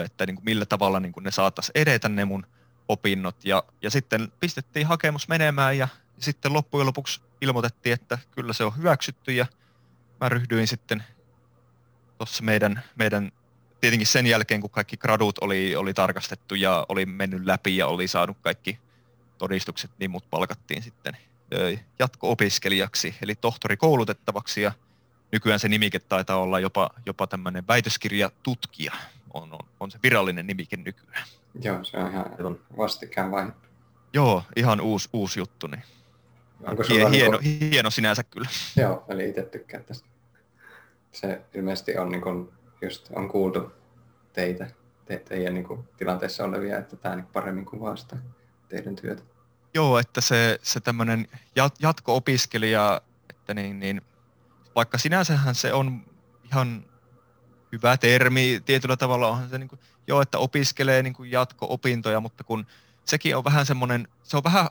että niin kuin millä tavalla niin kuin ne saattaisi edetä ne mun opinnot. Ja, ja sitten pistettiin hakemus menemään ja sitten loppujen lopuksi ilmoitettiin, että kyllä se on hyväksytty ja mä ryhdyin sitten tuossa meidän, meidän tietenkin sen jälkeen, kun kaikki gradut oli, oli tarkastettu ja oli mennyt läpi ja oli saanut kaikki todistukset, niin mut palkattiin sitten jatko-opiskelijaksi, eli tohtori koulutettavaksi ja nykyään se nimike taitaa olla jopa, jopa tämmöinen väitöskirjatutkija, on, on, on se virallinen nimike nykyään. Joo, se on ihan vastikään vain. Joo, ihan uusi, uusi juttu. Niin. Onko Hie, hieno, niin kuin... hieno sinänsä kyllä. Joo, eli itse tykkään tästä. Se ilmeisesti on, niin kuin, just on kuultu teitä, te, teidän niin kuin, tilanteessa olevia, että tämä niin paremmin kuvaa sitä teidän työtä. Joo, että se, se tämmöinen jatko-opiskelija, että niin, niin, vaikka sinänsähän se on ihan hyvä termi tietyllä tavalla, onhan se niin kuin, joo, että opiskelee niin kuin jatko-opintoja, mutta kun sekin on vähän semmoinen, se on vähän,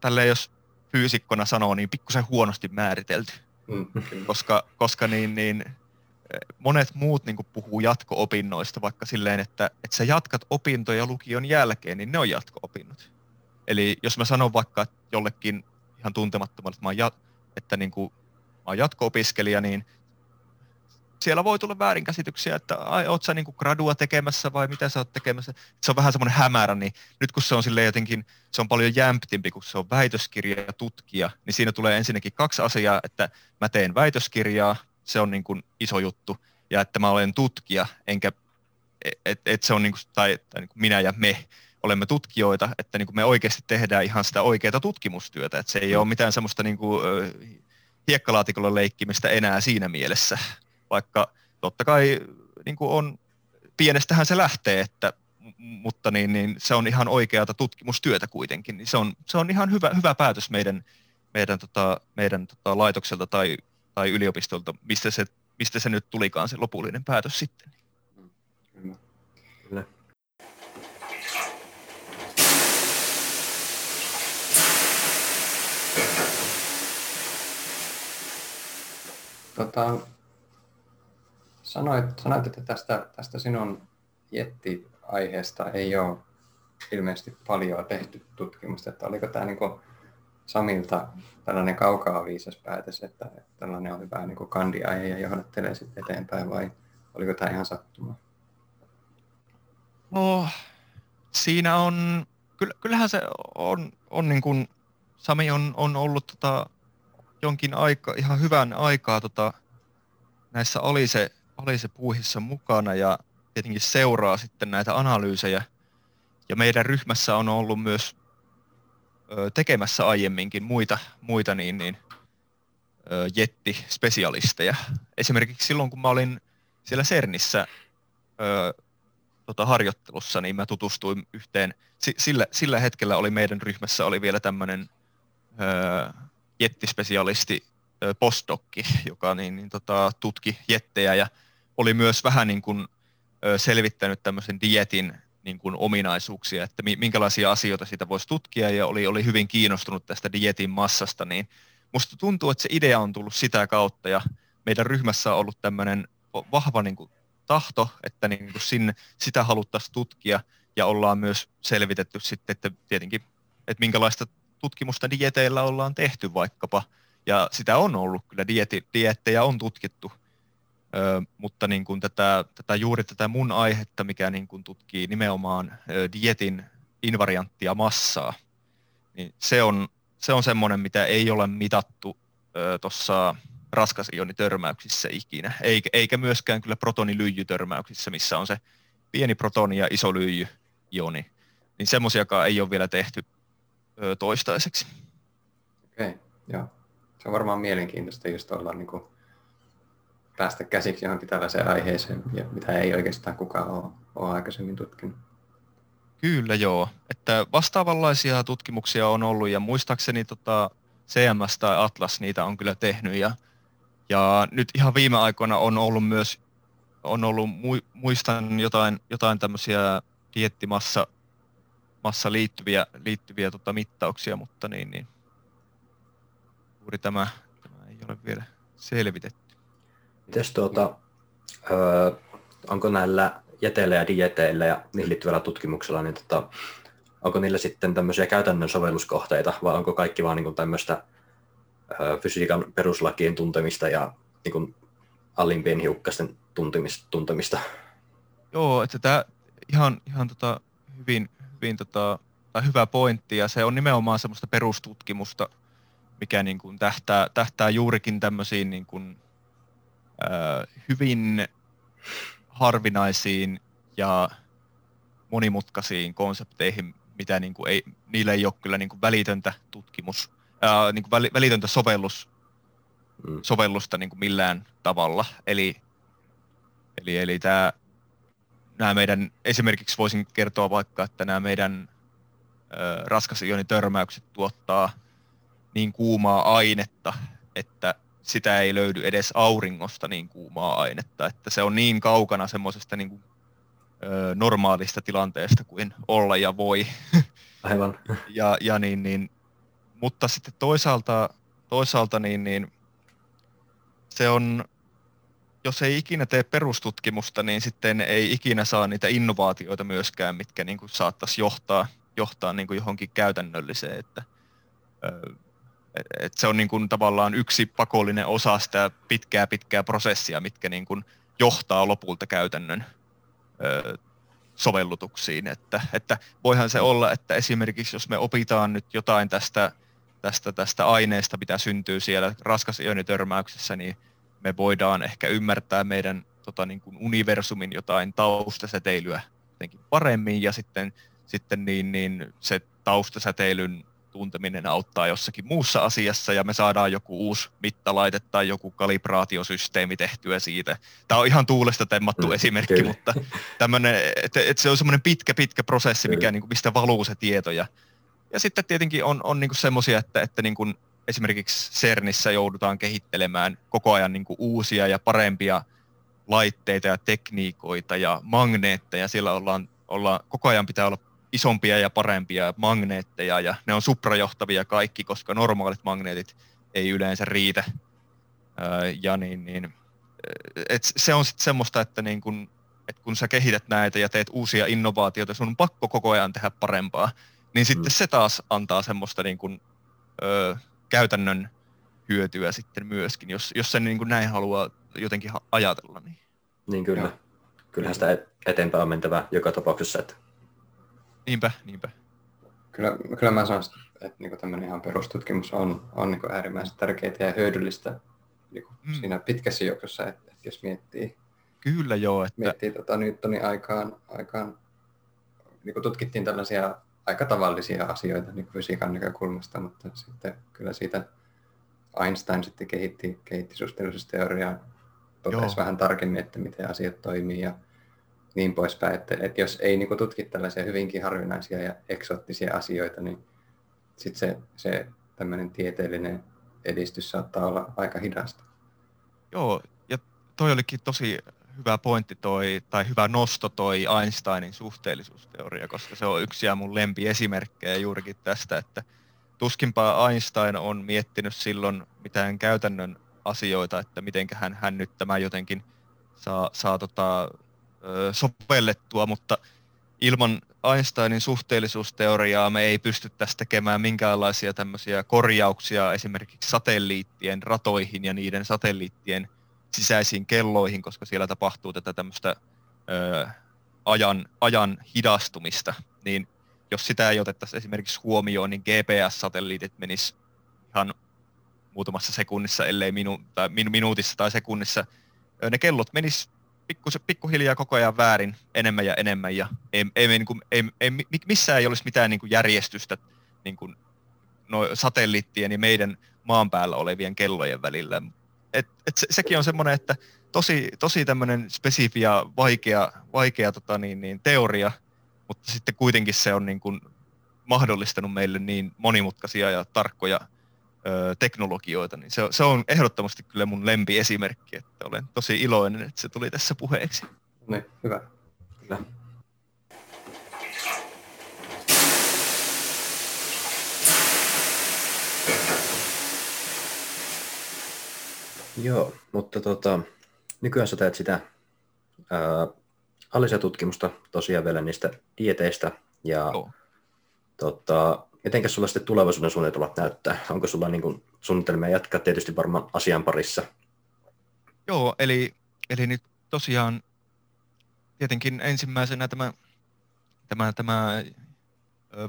tälleen jos fyysikkona sanoo, niin pikkusen huonosti määritelty. Mm. Koska, koska niin, niin, monet muut niin puhuu jatko-opinnoista vaikka silleen, että, että sä jatkat opintoja lukion jälkeen, niin ne on jatko-opinnot. Eli jos mä sanon vaikka jollekin ihan tuntemattomalle, että mä oon, jat, että niin kuin, mä oon jatko-opiskelija, niin siellä voi tulla väärinkäsityksiä, että ai, oot sä niinku gradua tekemässä vai mitä sä oot tekemässä. Se on vähän semmoinen hämärä, niin nyt kun se on sille jotenkin, se on paljon jämptimpi, kun se on väitöskirja ja tutkija, niin siinä tulee ensinnäkin kaksi asiaa, että mä teen väitöskirjaa, se on niin kuin iso juttu, ja että mä olen tutkija, enkä, että et se on niin kuin, tai, tai niin kuin minä ja me olemme tutkijoita, että niin kuin me oikeasti tehdään ihan sitä oikeaa tutkimustyötä, että se ei mm. ole mitään semmoista niin kuin, hiekkalaatikolla leikkimistä enää siinä mielessä, vaikka totta kai niin kuin on, pienestähän se lähtee, että, mutta niin, niin se on ihan oikeata tutkimustyötä kuitenkin, niin se on, se on ihan hyvä, hyvä päätös meidän, meidän, tota, meidän tota, laitokselta tai, tai yliopistolta, mistä se, mistä se nyt tulikaan se lopullinen päätös sitten. Kyllä. Tota, Sanoit, sanoit että tästä, tästä sinun Jetti-aiheesta ei ole ilmeisesti paljon tehty tutkimusta, että oliko tämä niin Samilta tällainen kaukaa viisas päätös, että tällainen on hyvä niin kandiaihe ja johdattelee sitten eteenpäin vai oliko tämä ihan sattumaa? No, siinä on, kyllähän se on, on niin kuin, Sami on, on ollut tota, jonkin aika, ihan hyvän aikaa tota, näissä oli se oli se puuhissa mukana ja tietenkin seuraa sitten näitä analyysejä. Ja meidän ryhmässä on ollut myös ö, tekemässä aiemminkin muita, muita niin, niin, ö, jetti-spesialisteja. Esimerkiksi silloin, kun mä olin siellä CERNissä ö, tota, harjoittelussa, niin mä tutustuin yhteen, sillä, sillä hetkellä oli meidän ryhmässä oli vielä tämmöinen jettispesialisti postdokki, joka niin, niin, tota, tutki jettejä ja oli myös vähän niin kuin selvittänyt tämmöisen dietin niin kuin ominaisuuksia, että minkälaisia asioita siitä voisi tutkia ja oli, oli hyvin kiinnostunut tästä dietin massasta, niin musta tuntuu, että se idea on tullut sitä kautta ja meidän ryhmässä on ollut tämmöinen vahva niin kuin tahto, että niin kuin sinne, sitä haluttaisiin tutkia ja ollaan myös selvitetty sitten, että tietenkin, että minkälaista tutkimusta dieteillä ollaan tehty vaikkapa, ja sitä on ollut kyllä, dieti, diettejä on tutkittu Ö, mutta niin kuin tätä, tätä, juuri tätä mun aihetta, mikä niin kuin tutkii nimenomaan dietin invarianttia massaa, niin se on, se on semmoinen, mitä ei ole mitattu tuossa raskasioni-törmäyksissä ikinä, eikä, eikä myöskään kyllä protonilyijytörmäyksissä, missä on se pieni protoni ja iso lyijy-ioni, niin semmoisiakaan ei ole vielä tehty ö, toistaiseksi. Okei, okay, joo. Se on varmaan mielenkiintoista just olla niin kuin päästä käsiksi johonkin tällaiseen aiheeseen, mitä ei oikeastaan kukaan ole, ole aikaisemmin tutkinut. Kyllä joo, että vastaavanlaisia tutkimuksia on ollut ja muistaakseni tota CMS tai Atlas niitä on kyllä tehnyt ja, ja nyt ihan viime aikoina on ollut myös, on ollut, muistan jotain, jotain tämmöisiä diettimassa massa liittyviä, liittyviä tota mittauksia, mutta niin, niin juuri tämä, tämä ei ole vielä selvitetty. Mites tuota, öö, onko näillä jäteillä ja dieteillä ja niihin liittyvällä tutkimuksella, niin tota, onko niillä sitten tämmöisiä käytännön sovelluskohteita, vai onko kaikki vaan niin tämmöistä fysiikan peruslakien tuntemista ja niin kuin alimpien hiukkasten tuntemista? tuntemista? Joo, että tämä ihan, ihan tota, hyvin, hyvin tota, tai hyvä pointti, ja se on nimenomaan semmoista perustutkimusta, mikä niin kuin tähtää, tähtää juurikin tämmöisiin niin kuin, hyvin harvinaisiin ja monimutkaisiin konsepteihin, mitä niin kuin ei, niillä ei ole kyllä niin kuin välitöntä tutkimus, ää, niin kuin välitöntä sovellus, mm. sovellusta niin kuin millään tavalla. Eli, eli, eli tämä, nämä meidän, esimerkiksi voisin kertoa vaikka, että nämä meidän raskasionitörmäykset tuottaa niin kuumaa ainetta, että sitä ei löydy edes auringosta niin kuumaa ainetta, että se on niin kaukana semmoisesta niin kuin, ö, normaalista tilanteesta kuin olla ja voi. [LAUGHS] Aivan. [LAUGHS] ja, ja niin, niin, mutta sitten toisaalta, toisaalta niin, niin, se on, jos ei ikinä tee perustutkimusta, niin sitten ei ikinä saa niitä innovaatioita myöskään, mitkä niin kuin saattaisi johtaa, johtaa niin kuin johonkin käytännölliseen. Että, ö, et se on niin kuin tavallaan yksi pakollinen osa sitä pitkää pitkää prosessia, mitkä niin kuin johtaa lopulta käytännön ö, sovellutuksiin. Että, että voihan se olla, että esimerkiksi jos me opitaan nyt jotain tästä, tästä, tästä aineesta, mitä syntyy siellä raskasyönitörmäyksessä, niin me voidaan ehkä ymmärtää meidän tota, niin kuin universumin jotain taustasäteilyä jotenkin paremmin ja sitten, sitten niin, niin se taustasäteilyn tunteminen auttaa jossakin muussa asiassa ja me saadaan joku uusi mittalaite tai joku kalibraatiosysteemi tehtyä siitä. Tämä on ihan tuulesta temmattu mm, esimerkki, kyllä. mutta tämmönen, että, että se on semmoinen pitkä, pitkä prosessi, mikä, niin kuin, mistä valuu se tieto. Ja, ja sitten tietenkin on, on niin semmoisia, että, että niin kuin esimerkiksi CERNissä joudutaan kehittelemään koko ajan niin kuin uusia ja parempia laitteita ja tekniikoita ja magneetteja. Siellä ollaan, ollaan, koko ajan pitää olla isompia ja parempia magneetteja ja ne on suprajohtavia kaikki, koska normaalit magneetit ei yleensä riitä. Ja niin, niin, et se on sitten semmoista, että niin kun, et kun sä kehität näitä ja teet uusia innovaatioita, sun on pakko koko ajan tehdä parempaa, niin sitten mm. se taas antaa semmoista niin kun, ö, käytännön hyötyä sitten myöskin, jos, jos sen niin kun näin haluaa jotenkin ajatella. Niin, niin kyllä. Kyllähän sitä eteenpäin on mentävä joka tapauksessa, että Niinpä, niinpä. Kyllä, kyllä mä sanon, että niin tämmöinen ihan perustutkimus on, on niin äärimmäisen tärkeää ja hyödyllistä niin mm. siinä pitkässä juoksussa, että, että jos miettii, Kyllä joo. Että... miettii tota Newtonin aikaan, aikaan niin tutkittiin tällaisia aika tavallisia asioita niin fysiikan näkökulmasta, mutta sitten kyllä siitä Einstein sitten kehitti, kehitti suhteellisuusteoriaa, totesi vähän tarkemmin, että miten asiat toimii ja niin poispäin, että, että jos ei niin tutki tällaisia hyvinkin harvinaisia ja eksoottisia asioita, niin sitten se, se tämmöinen tieteellinen edistys saattaa olla aika hidasta. Joo, ja toi olikin tosi hyvä pointti toi, tai hyvä nosto toi Einsteinin suhteellisuusteoria, koska se on yksi ja mun lempiesimerkkejä juurikin tästä, että tuskinpa Einstein on miettinyt silloin mitään käytännön asioita, että miten hän, hän nyt tämä jotenkin saa, saa tota, sovellettua, mutta ilman Einsteinin suhteellisuusteoriaa me ei pystyttäisi tekemään minkäänlaisia tämmöisiä korjauksia esimerkiksi satelliittien ratoihin ja niiden satelliittien sisäisiin kelloihin, koska siellä tapahtuu tätä tämmöistä ö, ajan, ajan hidastumista, niin jos sitä ei otettaisi esimerkiksi huomioon, niin GPS-satelliitit menis ihan muutamassa sekunnissa, ellei minu, tai minuutissa tai sekunnissa, ne kellot menis pikku, pikkuhiljaa koko ajan väärin enemmän ja enemmän ja ei, ei, niin ei, ei, missään ei olisi mitään niin kuin järjestystä niin kuin, no, satelliittien ja meidän maan päällä olevien kellojen välillä. Et, et se, sekin on semmoinen, että tosi, tosi tämmöinen spesifi ja vaikea, vaikea tota niin, niin, teoria, mutta sitten kuitenkin se on niin kuin mahdollistanut meille niin monimutkaisia ja tarkkoja ö, teknologioita, niin se, se on ehdottomasti kyllä mun lempiesimerkki, että olen tosi iloinen, että se tuli tässä puheeksi. Ne, hyvä. Kyllä. Joo, mutta tota, nykyään sä teet sitä ää, tutkimusta tosiaan vielä niistä dieteistä ja Joo. tota, mitenkä sulla sitten tulevaisuuden suunnitelmat näyttää? Onko sulla niin kuin, suunnitelmia jatkaa tietysti varmaan asian parissa? Joo, eli, eli nyt tosiaan tietenkin ensimmäisenä tämä, tämä, tämä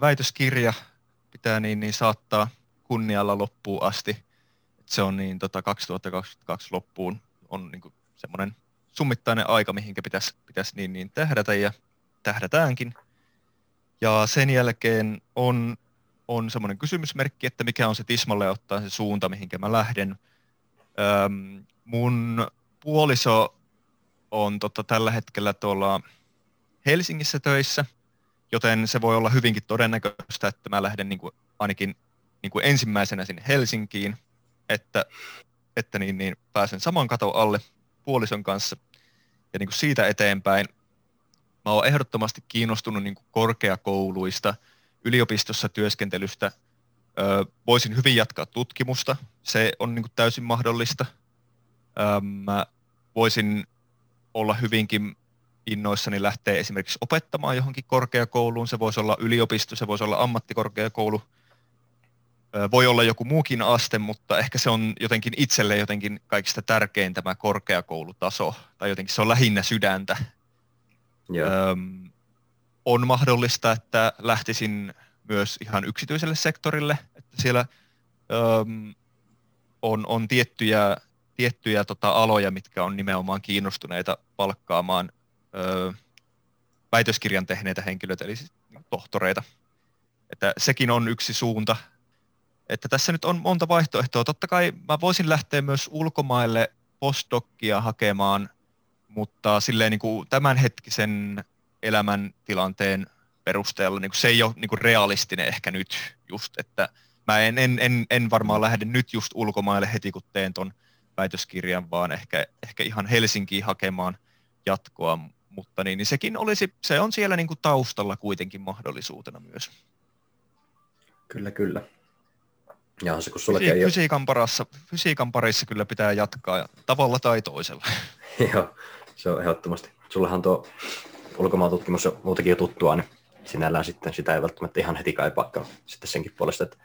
väitöskirja pitää niin, niin saattaa kunnialla loppuun asti. se on niin tota 2022 loppuun on niin kuin semmoinen summittainen aika, mihinkä pitäisi, pitäisi niin, niin tähdätä ja tähdätäänkin. Ja sen jälkeen on, on semmoinen kysymysmerkki, että mikä on se tismalle ottaa se suunta, mihinkä mä lähden. Öm, mun puoliso on tota, tällä hetkellä tuolla Helsingissä töissä, joten se voi olla hyvinkin todennäköistä, että mä lähden niin kuin, ainakin niin kuin ensimmäisenä sinne Helsinkiin, että, että niin, niin pääsen saman katon alle puolison kanssa. Ja niin kuin siitä eteenpäin mä oon ehdottomasti kiinnostunut niin kuin korkeakouluista, yliopistossa työskentelystä. Ö, voisin hyvin jatkaa tutkimusta, se on niin kuin täysin mahdollista. Ö, mä voisin olla hyvinkin innoissani lähteä esimerkiksi opettamaan johonkin korkeakouluun. Se voisi olla yliopisto, se voisi olla ammattikorkeakoulu, voi olla joku muukin aste, mutta ehkä se on jotenkin itselle jotenkin kaikista tärkein tämä korkeakoulutaso, tai jotenkin se on lähinnä sydäntä. Öm, on mahdollista, että lähtisin myös ihan yksityiselle sektorille, että siellä öm, on, on tiettyjä, tiettyjä tota, aloja, mitkä on nimenomaan kiinnostuneita palkkaamaan ö, väitöskirjan tehneitä henkilöitä, eli siis tohtoreita. Että sekin on yksi suunta, että tässä nyt on monta vaihtoehtoa. Totta kai mä voisin lähteä myös ulkomaille postdokkia hakemaan, mutta silleen niin kuin tämänhetkisen elämäntilanteen perusteella niin kuin se ei ole niin kuin realistinen ehkä nyt just, että mä en, en, en, en varmaan lähde nyt just ulkomaille heti kun teen ton väitöskirjan, vaan ehkä, ehkä ihan Helsinkiin hakemaan jatkoa, mutta niin, niin sekin olisi, se on siellä niin kuin taustalla kuitenkin mahdollisuutena myös. Kyllä, kyllä. Ja se kun Fysi- fysiikan, parassa, fysiikan parissa kyllä pitää jatkaa tavalla tai toisella. [LAUGHS] Joo, se on ehdottomasti. Sullahan tuo ulkomaantutkimus on muutenkin jo tuttua, niin sinällään sitten sitä ei välttämättä ihan heti kaipaakaan sitten senkin puolesta. Että...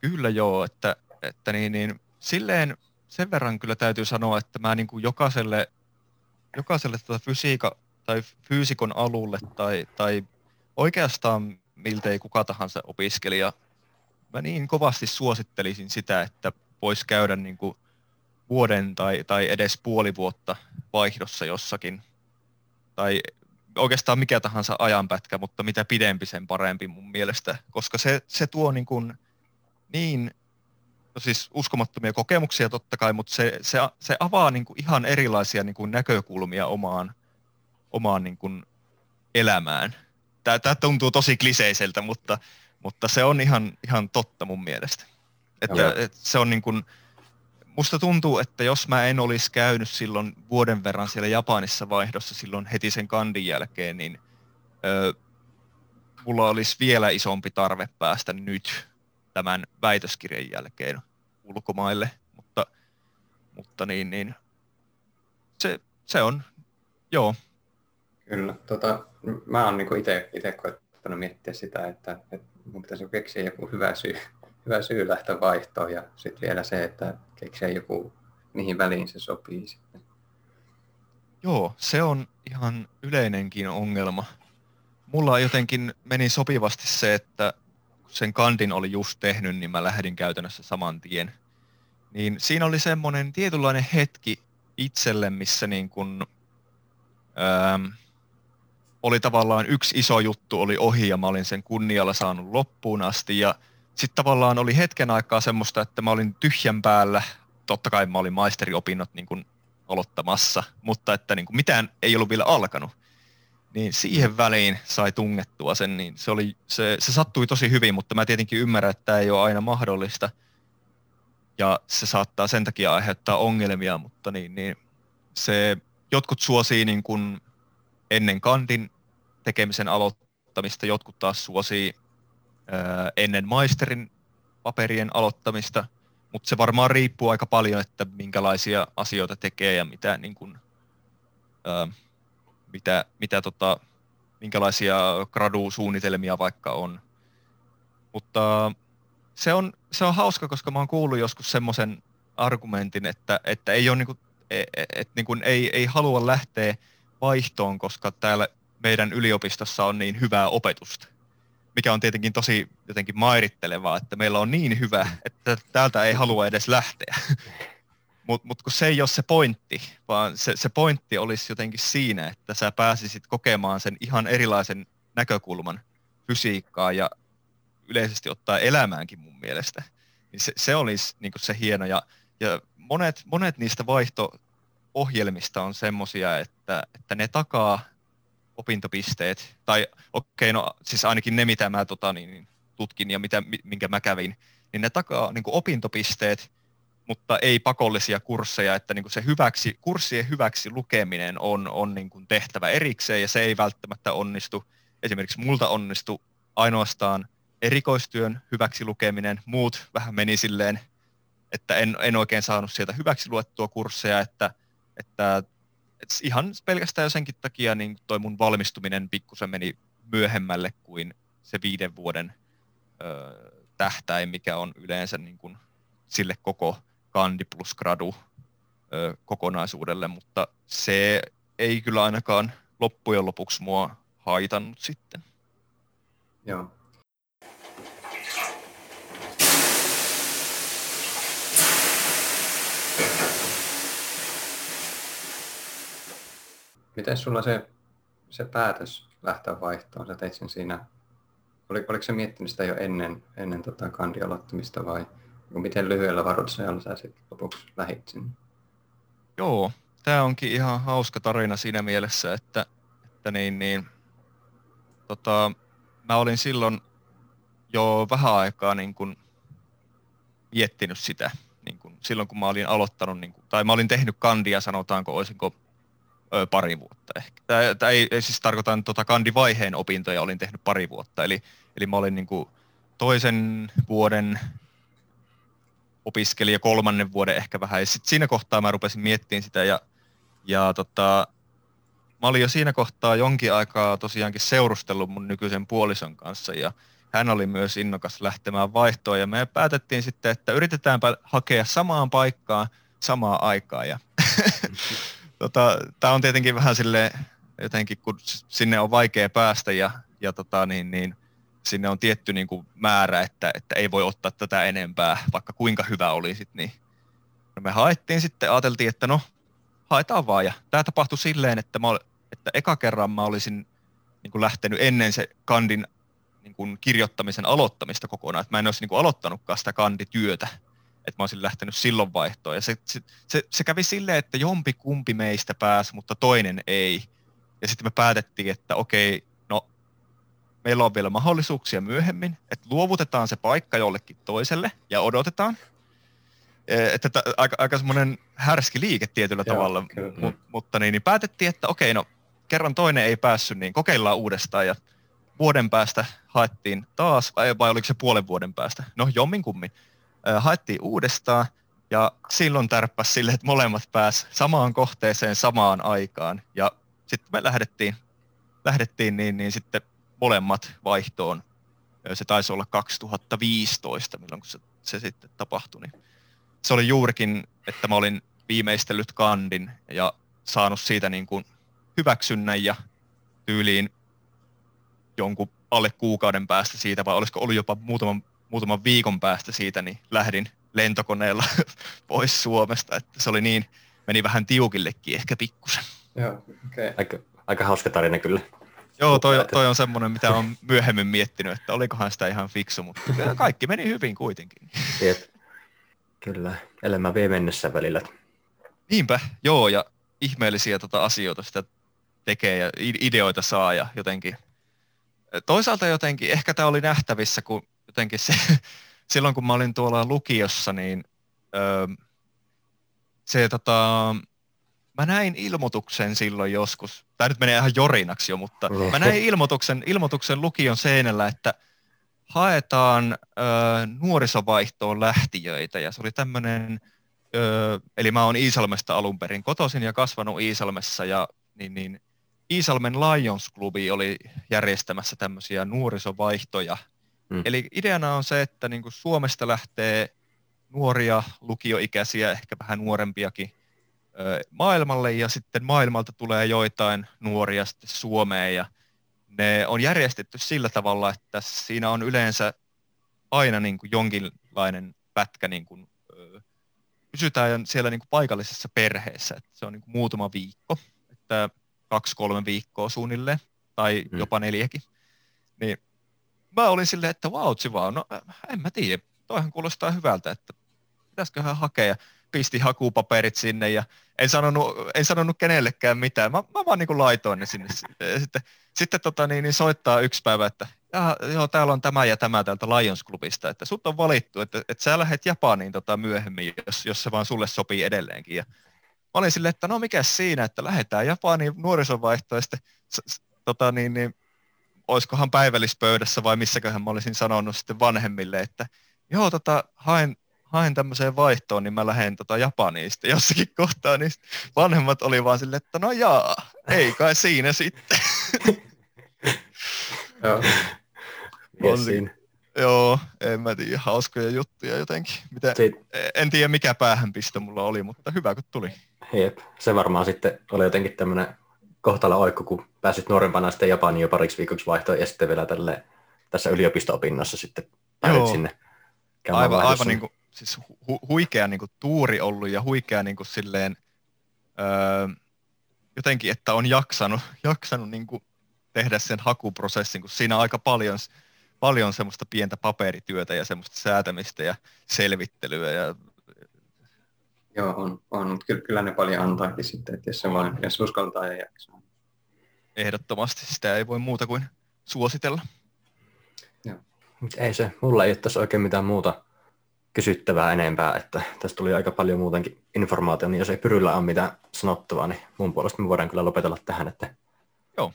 Kyllä joo, että, että niin, niin, silleen sen verran kyllä täytyy sanoa, että mä niin kuin jokaiselle, jokaiselle tuota fysiika tai fyysikon alulle tai, tai oikeastaan miltei kuka tahansa opiskelija mä niin kovasti suosittelisin sitä, että voisi käydä niin kuin vuoden tai, tai edes puoli vuotta vaihdossa jossakin. Tai oikeastaan mikä tahansa ajanpätkä, mutta mitä pidempi sen parempi mun mielestä, koska se, se tuo niin, kuin niin no siis uskomattomia kokemuksia totta kai, mutta se, se, se avaa niin kuin ihan erilaisia niin kuin näkökulmia omaan, omaan niin kuin elämään. Tämä, tämä tuntuu tosi kliseiseltä, mutta mutta se on ihan, ihan totta mun mielestä. Että, että se on niin kuin, musta tuntuu, että jos mä en olisi käynyt silloin vuoden verran siellä Japanissa vaihdossa silloin heti sen kandin jälkeen, niin ö, mulla olisi vielä isompi tarve päästä nyt tämän väitöskirjan jälkeen ulkomaille, mutta, mutta niin, niin se, se on, joo. Kyllä, tota, mä oon niinku itse koettanut miettiä sitä, että, että mun pitäisi keksiä joku hyvä syy, hyvä syy lähteä vaihtoon ja sitten vielä se, että keksiä joku, mihin väliin se sopii sitten. Joo, se on ihan yleinenkin ongelma. Mulla jotenkin meni sopivasti se, että sen kandin oli just tehnyt, niin mä lähdin käytännössä saman tien. Niin siinä oli semmoinen tietynlainen hetki itselle, missä niin kun, ähm, oli tavallaan yksi iso juttu oli ohi ja mä olin sen kunnialla saanut loppuun asti ja sitten tavallaan oli hetken aikaa semmoista, että mä olin tyhjän päällä. Totta kai mä olin maisteriopinnot niin kuin aloittamassa, mutta että niin kuin mitään ei ollut vielä alkanut. Niin siihen väliin sai tungettua sen, niin se, oli, se, se sattui tosi hyvin, mutta mä tietenkin ymmärrän, että tämä ei ole aina mahdollista. Ja se saattaa sen takia aiheuttaa ongelmia, mutta niin, niin se, jotkut suosii niin kuin ennen kandin tekemisen aloittamista, jotkut taas suosii ennen maisterin paperien aloittamista, mutta se varmaan riippuu aika paljon, että minkälaisia asioita tekee ja mitä, niin kuin, ää, mitä, mitä tota, minkälaisia gradu-suunnitelmia vaikka on. Mutta se on, se on hauska, koska mä oon kuullut joskus semmoisen argumentin, että, että ei ole niin kuin, et, e, et, niin kuin ei, ei halua lähteä vaihtoon, koska täällä meidän yliopistossa on niin hyvää opetusta. Mikä on tietenkin tosi jotenkin mairittelevaa, että meillä on niin hyvä, että täältä ei halua edes lähteä. [LAUGHS] Mutta mut kun se ei ole se pointti, vaan se, se pointti olisi jotenkin siinä, että sä pääsisit kokemaan sen ihan erilaisen näkökulman fysiikkaa ja yleisesti ottaa elämäänkin mun mielestä. Niin se, se olisi niin se hieno. Ja, ja monet, monet niistä vaihto-ohjelmista on semmoisia, että, että ne takaa opintopisteet, tai okei, okay, no siis ainakin ne, mitä mä tota, niin, niin tutkin ja mitä, minkä mä kävin, niin ne takaa niin opintopisteet, mutta ei pakollisia kursseja, että niin kuin se hyväksi, kurssien hyväksi lukeminen on, on niin kuin tehtävä erikseen ja se ei välttämättä onnistu. Esimerkiksi multa onnistu ainoastaan erikoistyön hyväksi lukeminen, muut vähän meni silleen, että en, en oikein saanut sieltä hyväksi luettua kursseja, että, että, että ihan pelkästään jo senkin takia niin toi mun valmistuminen pikkusen meni myöhemmälle kuin se viiden vuoden ö, tähtäin, mikä on yleensä niin kuin sille koko kandi plus gradu ö, kokonaisuudelle, mutta se ei kyllä ainakaan loppujen lopuksi mua haitannut sitten. Joo. Miten sulla se, se päätös lähteä vaihtoon, sä teit sen siinä, oli, oliko se miettinyt sitä jo ennen, ennen tota kandi aloittamista vai miten lyhyellä varoitusajalla sä sitten lopuksi lähit sinne? Joo, tämä onkin ihan hauska tarina siinä mielessä, että, että niin, niin, tota, mä olin silloin jo vähän aikaa niin kun miettinyt sitä, niin kun, silloin kun mä olin aloittanut, niin kun, tai mä olin tehnyt kandia, sanotaanko, olisinko pari vuotta ehkä. Tämä ei, ei siis tarkoita tota kandivaiheen opintoja, olin tehnyt pari vuotta, eli, eli mä olin niin kuin toisen vuoden opiskelija kolmannen vuoden ehkä vähän. Ja sitten siinä kohtaa mä rupesin miettimään sitä ja, ja tota, mä olin jo siinä kohtaa jonkin aikaa tosiaankin seurustellut mun nykyisen puolison kanssa ja hän oli myös innokas lähtemään vaihtoon ja me päätettiin sitten, että yritetäänpä hakea samaan paikkaan samaan aikaan ja [LAUGHS] tota, tämä on tietenkin vähän sille jotenkin, kun sinne on vaikea päästä ja, ja tota, niin, niin, sinne on tietty niin kuin määrä, että, että ei voi ottaa tätä enempää, vaikka kuinka hyvä oli sit, niin no me haettiin sitten, ajateltiin, että no, haetaan vaan. Ja tämä tapahtui silleen, että, mä, että eka kerran mä olisin niin kuin lähtenyt ennen se kandin niin kuin kirjoittamisen aloittamista kokonaan, että mä en olisi niin kuin aloittanutkaan sitä kandityötä että mä olisin lähtenyt silloin vaihtoon. Ja se, se, se, se kävi silleen, että jompi kumpi meistä pääsi, mutta toinen ei. Ja sitten me päätettiin, että okei, no meillä on vielä mahdollisuuksia myöhemmin, että luovutetaan se paikka jollekin toiselle ja odotetaan. E, että t- aika, aika semmoinen härski liike tietyllä Joo, tavalla, M- mutta niin, niin päätettiin, että okei, no kerran toinen ei päässyt, niin kokeillaan uudestaan ja vuoden päästä haettiin taas, vai, vai oliko se puolen vuoden päästä? No jommin kummin haettiin uudestaan ja silloin tärppäs sille, että molemmat pääs samaan kohteeseen samaan aikaan ja sitten me lähdettiin, lähdettiin niin, niin sitten molemmat vaihtoon. Se taisi olla 2015, milloin se, se sitten tapahtui. Niin se oli juurikin, että mä olin viimeistellyt kandin ja saanut siitä niin kuin hyväksynnän ja tyyliin jonkun alle kuukauden päästä siitä, vai olisiko ollut jopa muutaman muutaman viikon päästä siitä, niin lähdin lentokoneella [LAUGHS] pois Suomesta, että se oli niin, meni vähän tiukillekin ehkä pikkusen. Joo, okay. aika, aika hauska tarina kyllä. Joo, toi, toi on semmoinen, mitä on myöhemmin miettinyt, että olikohan sitä ihan fiksu, mutta kaikki meni hyvin kuitenkin. Jep. Kyllä, elämä vie mennessä välillä. Niinpä, joo, ja ihmeellisiä tota asioita sitä tekee ja ideoita saa ja jotenkin. Toisaalta jotenkin, ehkä tämä oli nähtävissä, kun jotenkin se, [LAUGHS] silloin kun mä olin tuolla lukiossa, niin öö, se tota, mä näin ilmoituksen silloin joskus, tämä nyt menee ihan jorinaksi jo, mutta mä näin ilmoituksen, ilmoituksen lukion seinällä, että haetaan ö, nuorisovaihtoon lähtiöitä ja se oli tämmöinen, eli mä oon Iisalmesta alun perin kotoisin ja kasvanut Iisalmessa. Ja niin, niin Iisalmen Lions Clubi oli järjestämässä tämmöisiä nuorisovaihtoja. Mm. Eli ideana on se, että niin kuin Suomesta lähtee nuoria lukioikäisiä, ehkä vähän nuorempiakin, maailmalle ja sitten maailmalta tulee joitain nuoria sitten Suomeen ja ne on järjestetty sillä tavalla, että siinä on yleensä aina niin kuin jonkinlainen pätkä niin kuin, pysytään siellä niin kuin paikallisessa perheessä, että se on niin kuin muutama viikko, että kaksi-kolme viikkoa suunnilleen, tai mm. jopa neljäkin. Niin mä olin silleen, että vautsi vaan, no en mä tiedä, toihan kuulostaa hyvältä, että pitäisiköhän hakea pisti hakupaperit sinne ja en sanonut, en sanonut kenellekään mitään. Mä, mä vaan niin laitoin ne sinne. Sitten, sitten tota, niin, niin soittaa yksi päivä, että ja, joo, täällä on tämä ja tämä täältä Lions Clubista, että sut on valittu, että, että sä lähdet Japaniin tota, myöhemmin, jos, jos se vaan sulle sopii edelleenkin. Ja mä olin silleen, että no mikä siinä, että lähdetään Japaniin nuorisovaihtoon, ja sitten, tota, niin, niin, olisikohan päivällispöydässä vai missäköhän mä olisin sanonut sitten vanhemmille, että joo, tota, haen haen tämmöiseen vaihtoon, niin mä lähden tota Japaniin sitten jossakin [LAUGHS] kohtaa, niin vanhemmat oli vaan silleen, että no jaa, ei kai siinä sitten. [LAUGHS] Joo. Yes, siinä. Joo, en mä tiedä, hauskoja juttuja jotenkin. Mitä, Siit... En tiedä mikä päähänpistö mulla oli, mutta hyvä kun tuli. Jep, se varmaan sitten oli jotenkin tämmöinen kohtala oikku, kun pääsit nuorempana sitten Japaniin jo pariksi viikoksi vaihtoon ja sitten vielä tälle, tässä yliopisto-opinnossa sitten pääsit sinne Aivan, aivan niin kuin, siis hu, huikea niin kuin, tuuri ollut ja huikea niin kuin, silleen, öö, jotenkin, että on jaksanut, [LAUGHS] jaksanut niin kuin, tehdä sen hakuprosessin, kun siinä on aika paljon, paljon semmoista pientä paperityötä ja semmoista säätämistä ja selvittelyä. Ja... Joo, on, on mutta kyllä, kyllä ne paljon antaakin sitten, että jos, se vaan, jos uskaltaa ja jaksaa. Ehdottomasti sitä ei voi muuta kuin suositella. Joo. Ei se, mulla ei ole tässä oikein mitään muuta kysyttävää enempää, että tästä tuli aika paljon muutenkin informaatiota, niin jos ei Pyryllä ole mitään sanottavaa, niin mun puolesta me voidaan kyllä lopetella tähän. Että... Joo.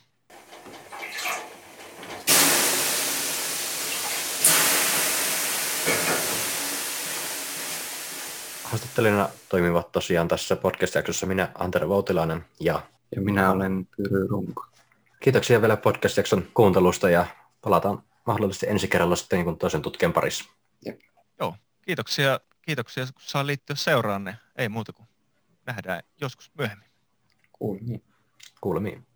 Haastattelijana toimivat tosiaan tässä podcast-jaksossa minä, Antero Voutilainen ja... Ja minä olen Pyry Runko. Kiitoksia vielä podcast-jakson kuuntelusta ja palataan mahdollisesti ensi kerralla sitten niin toisen tutkijan parissa. Jep. Joo, kiitoksia, kiitoksia kun saa liittyä seuraanne. Ei muuta kuin nähdään joskus myöhemmin. Kuulemiin. Kuulemiin.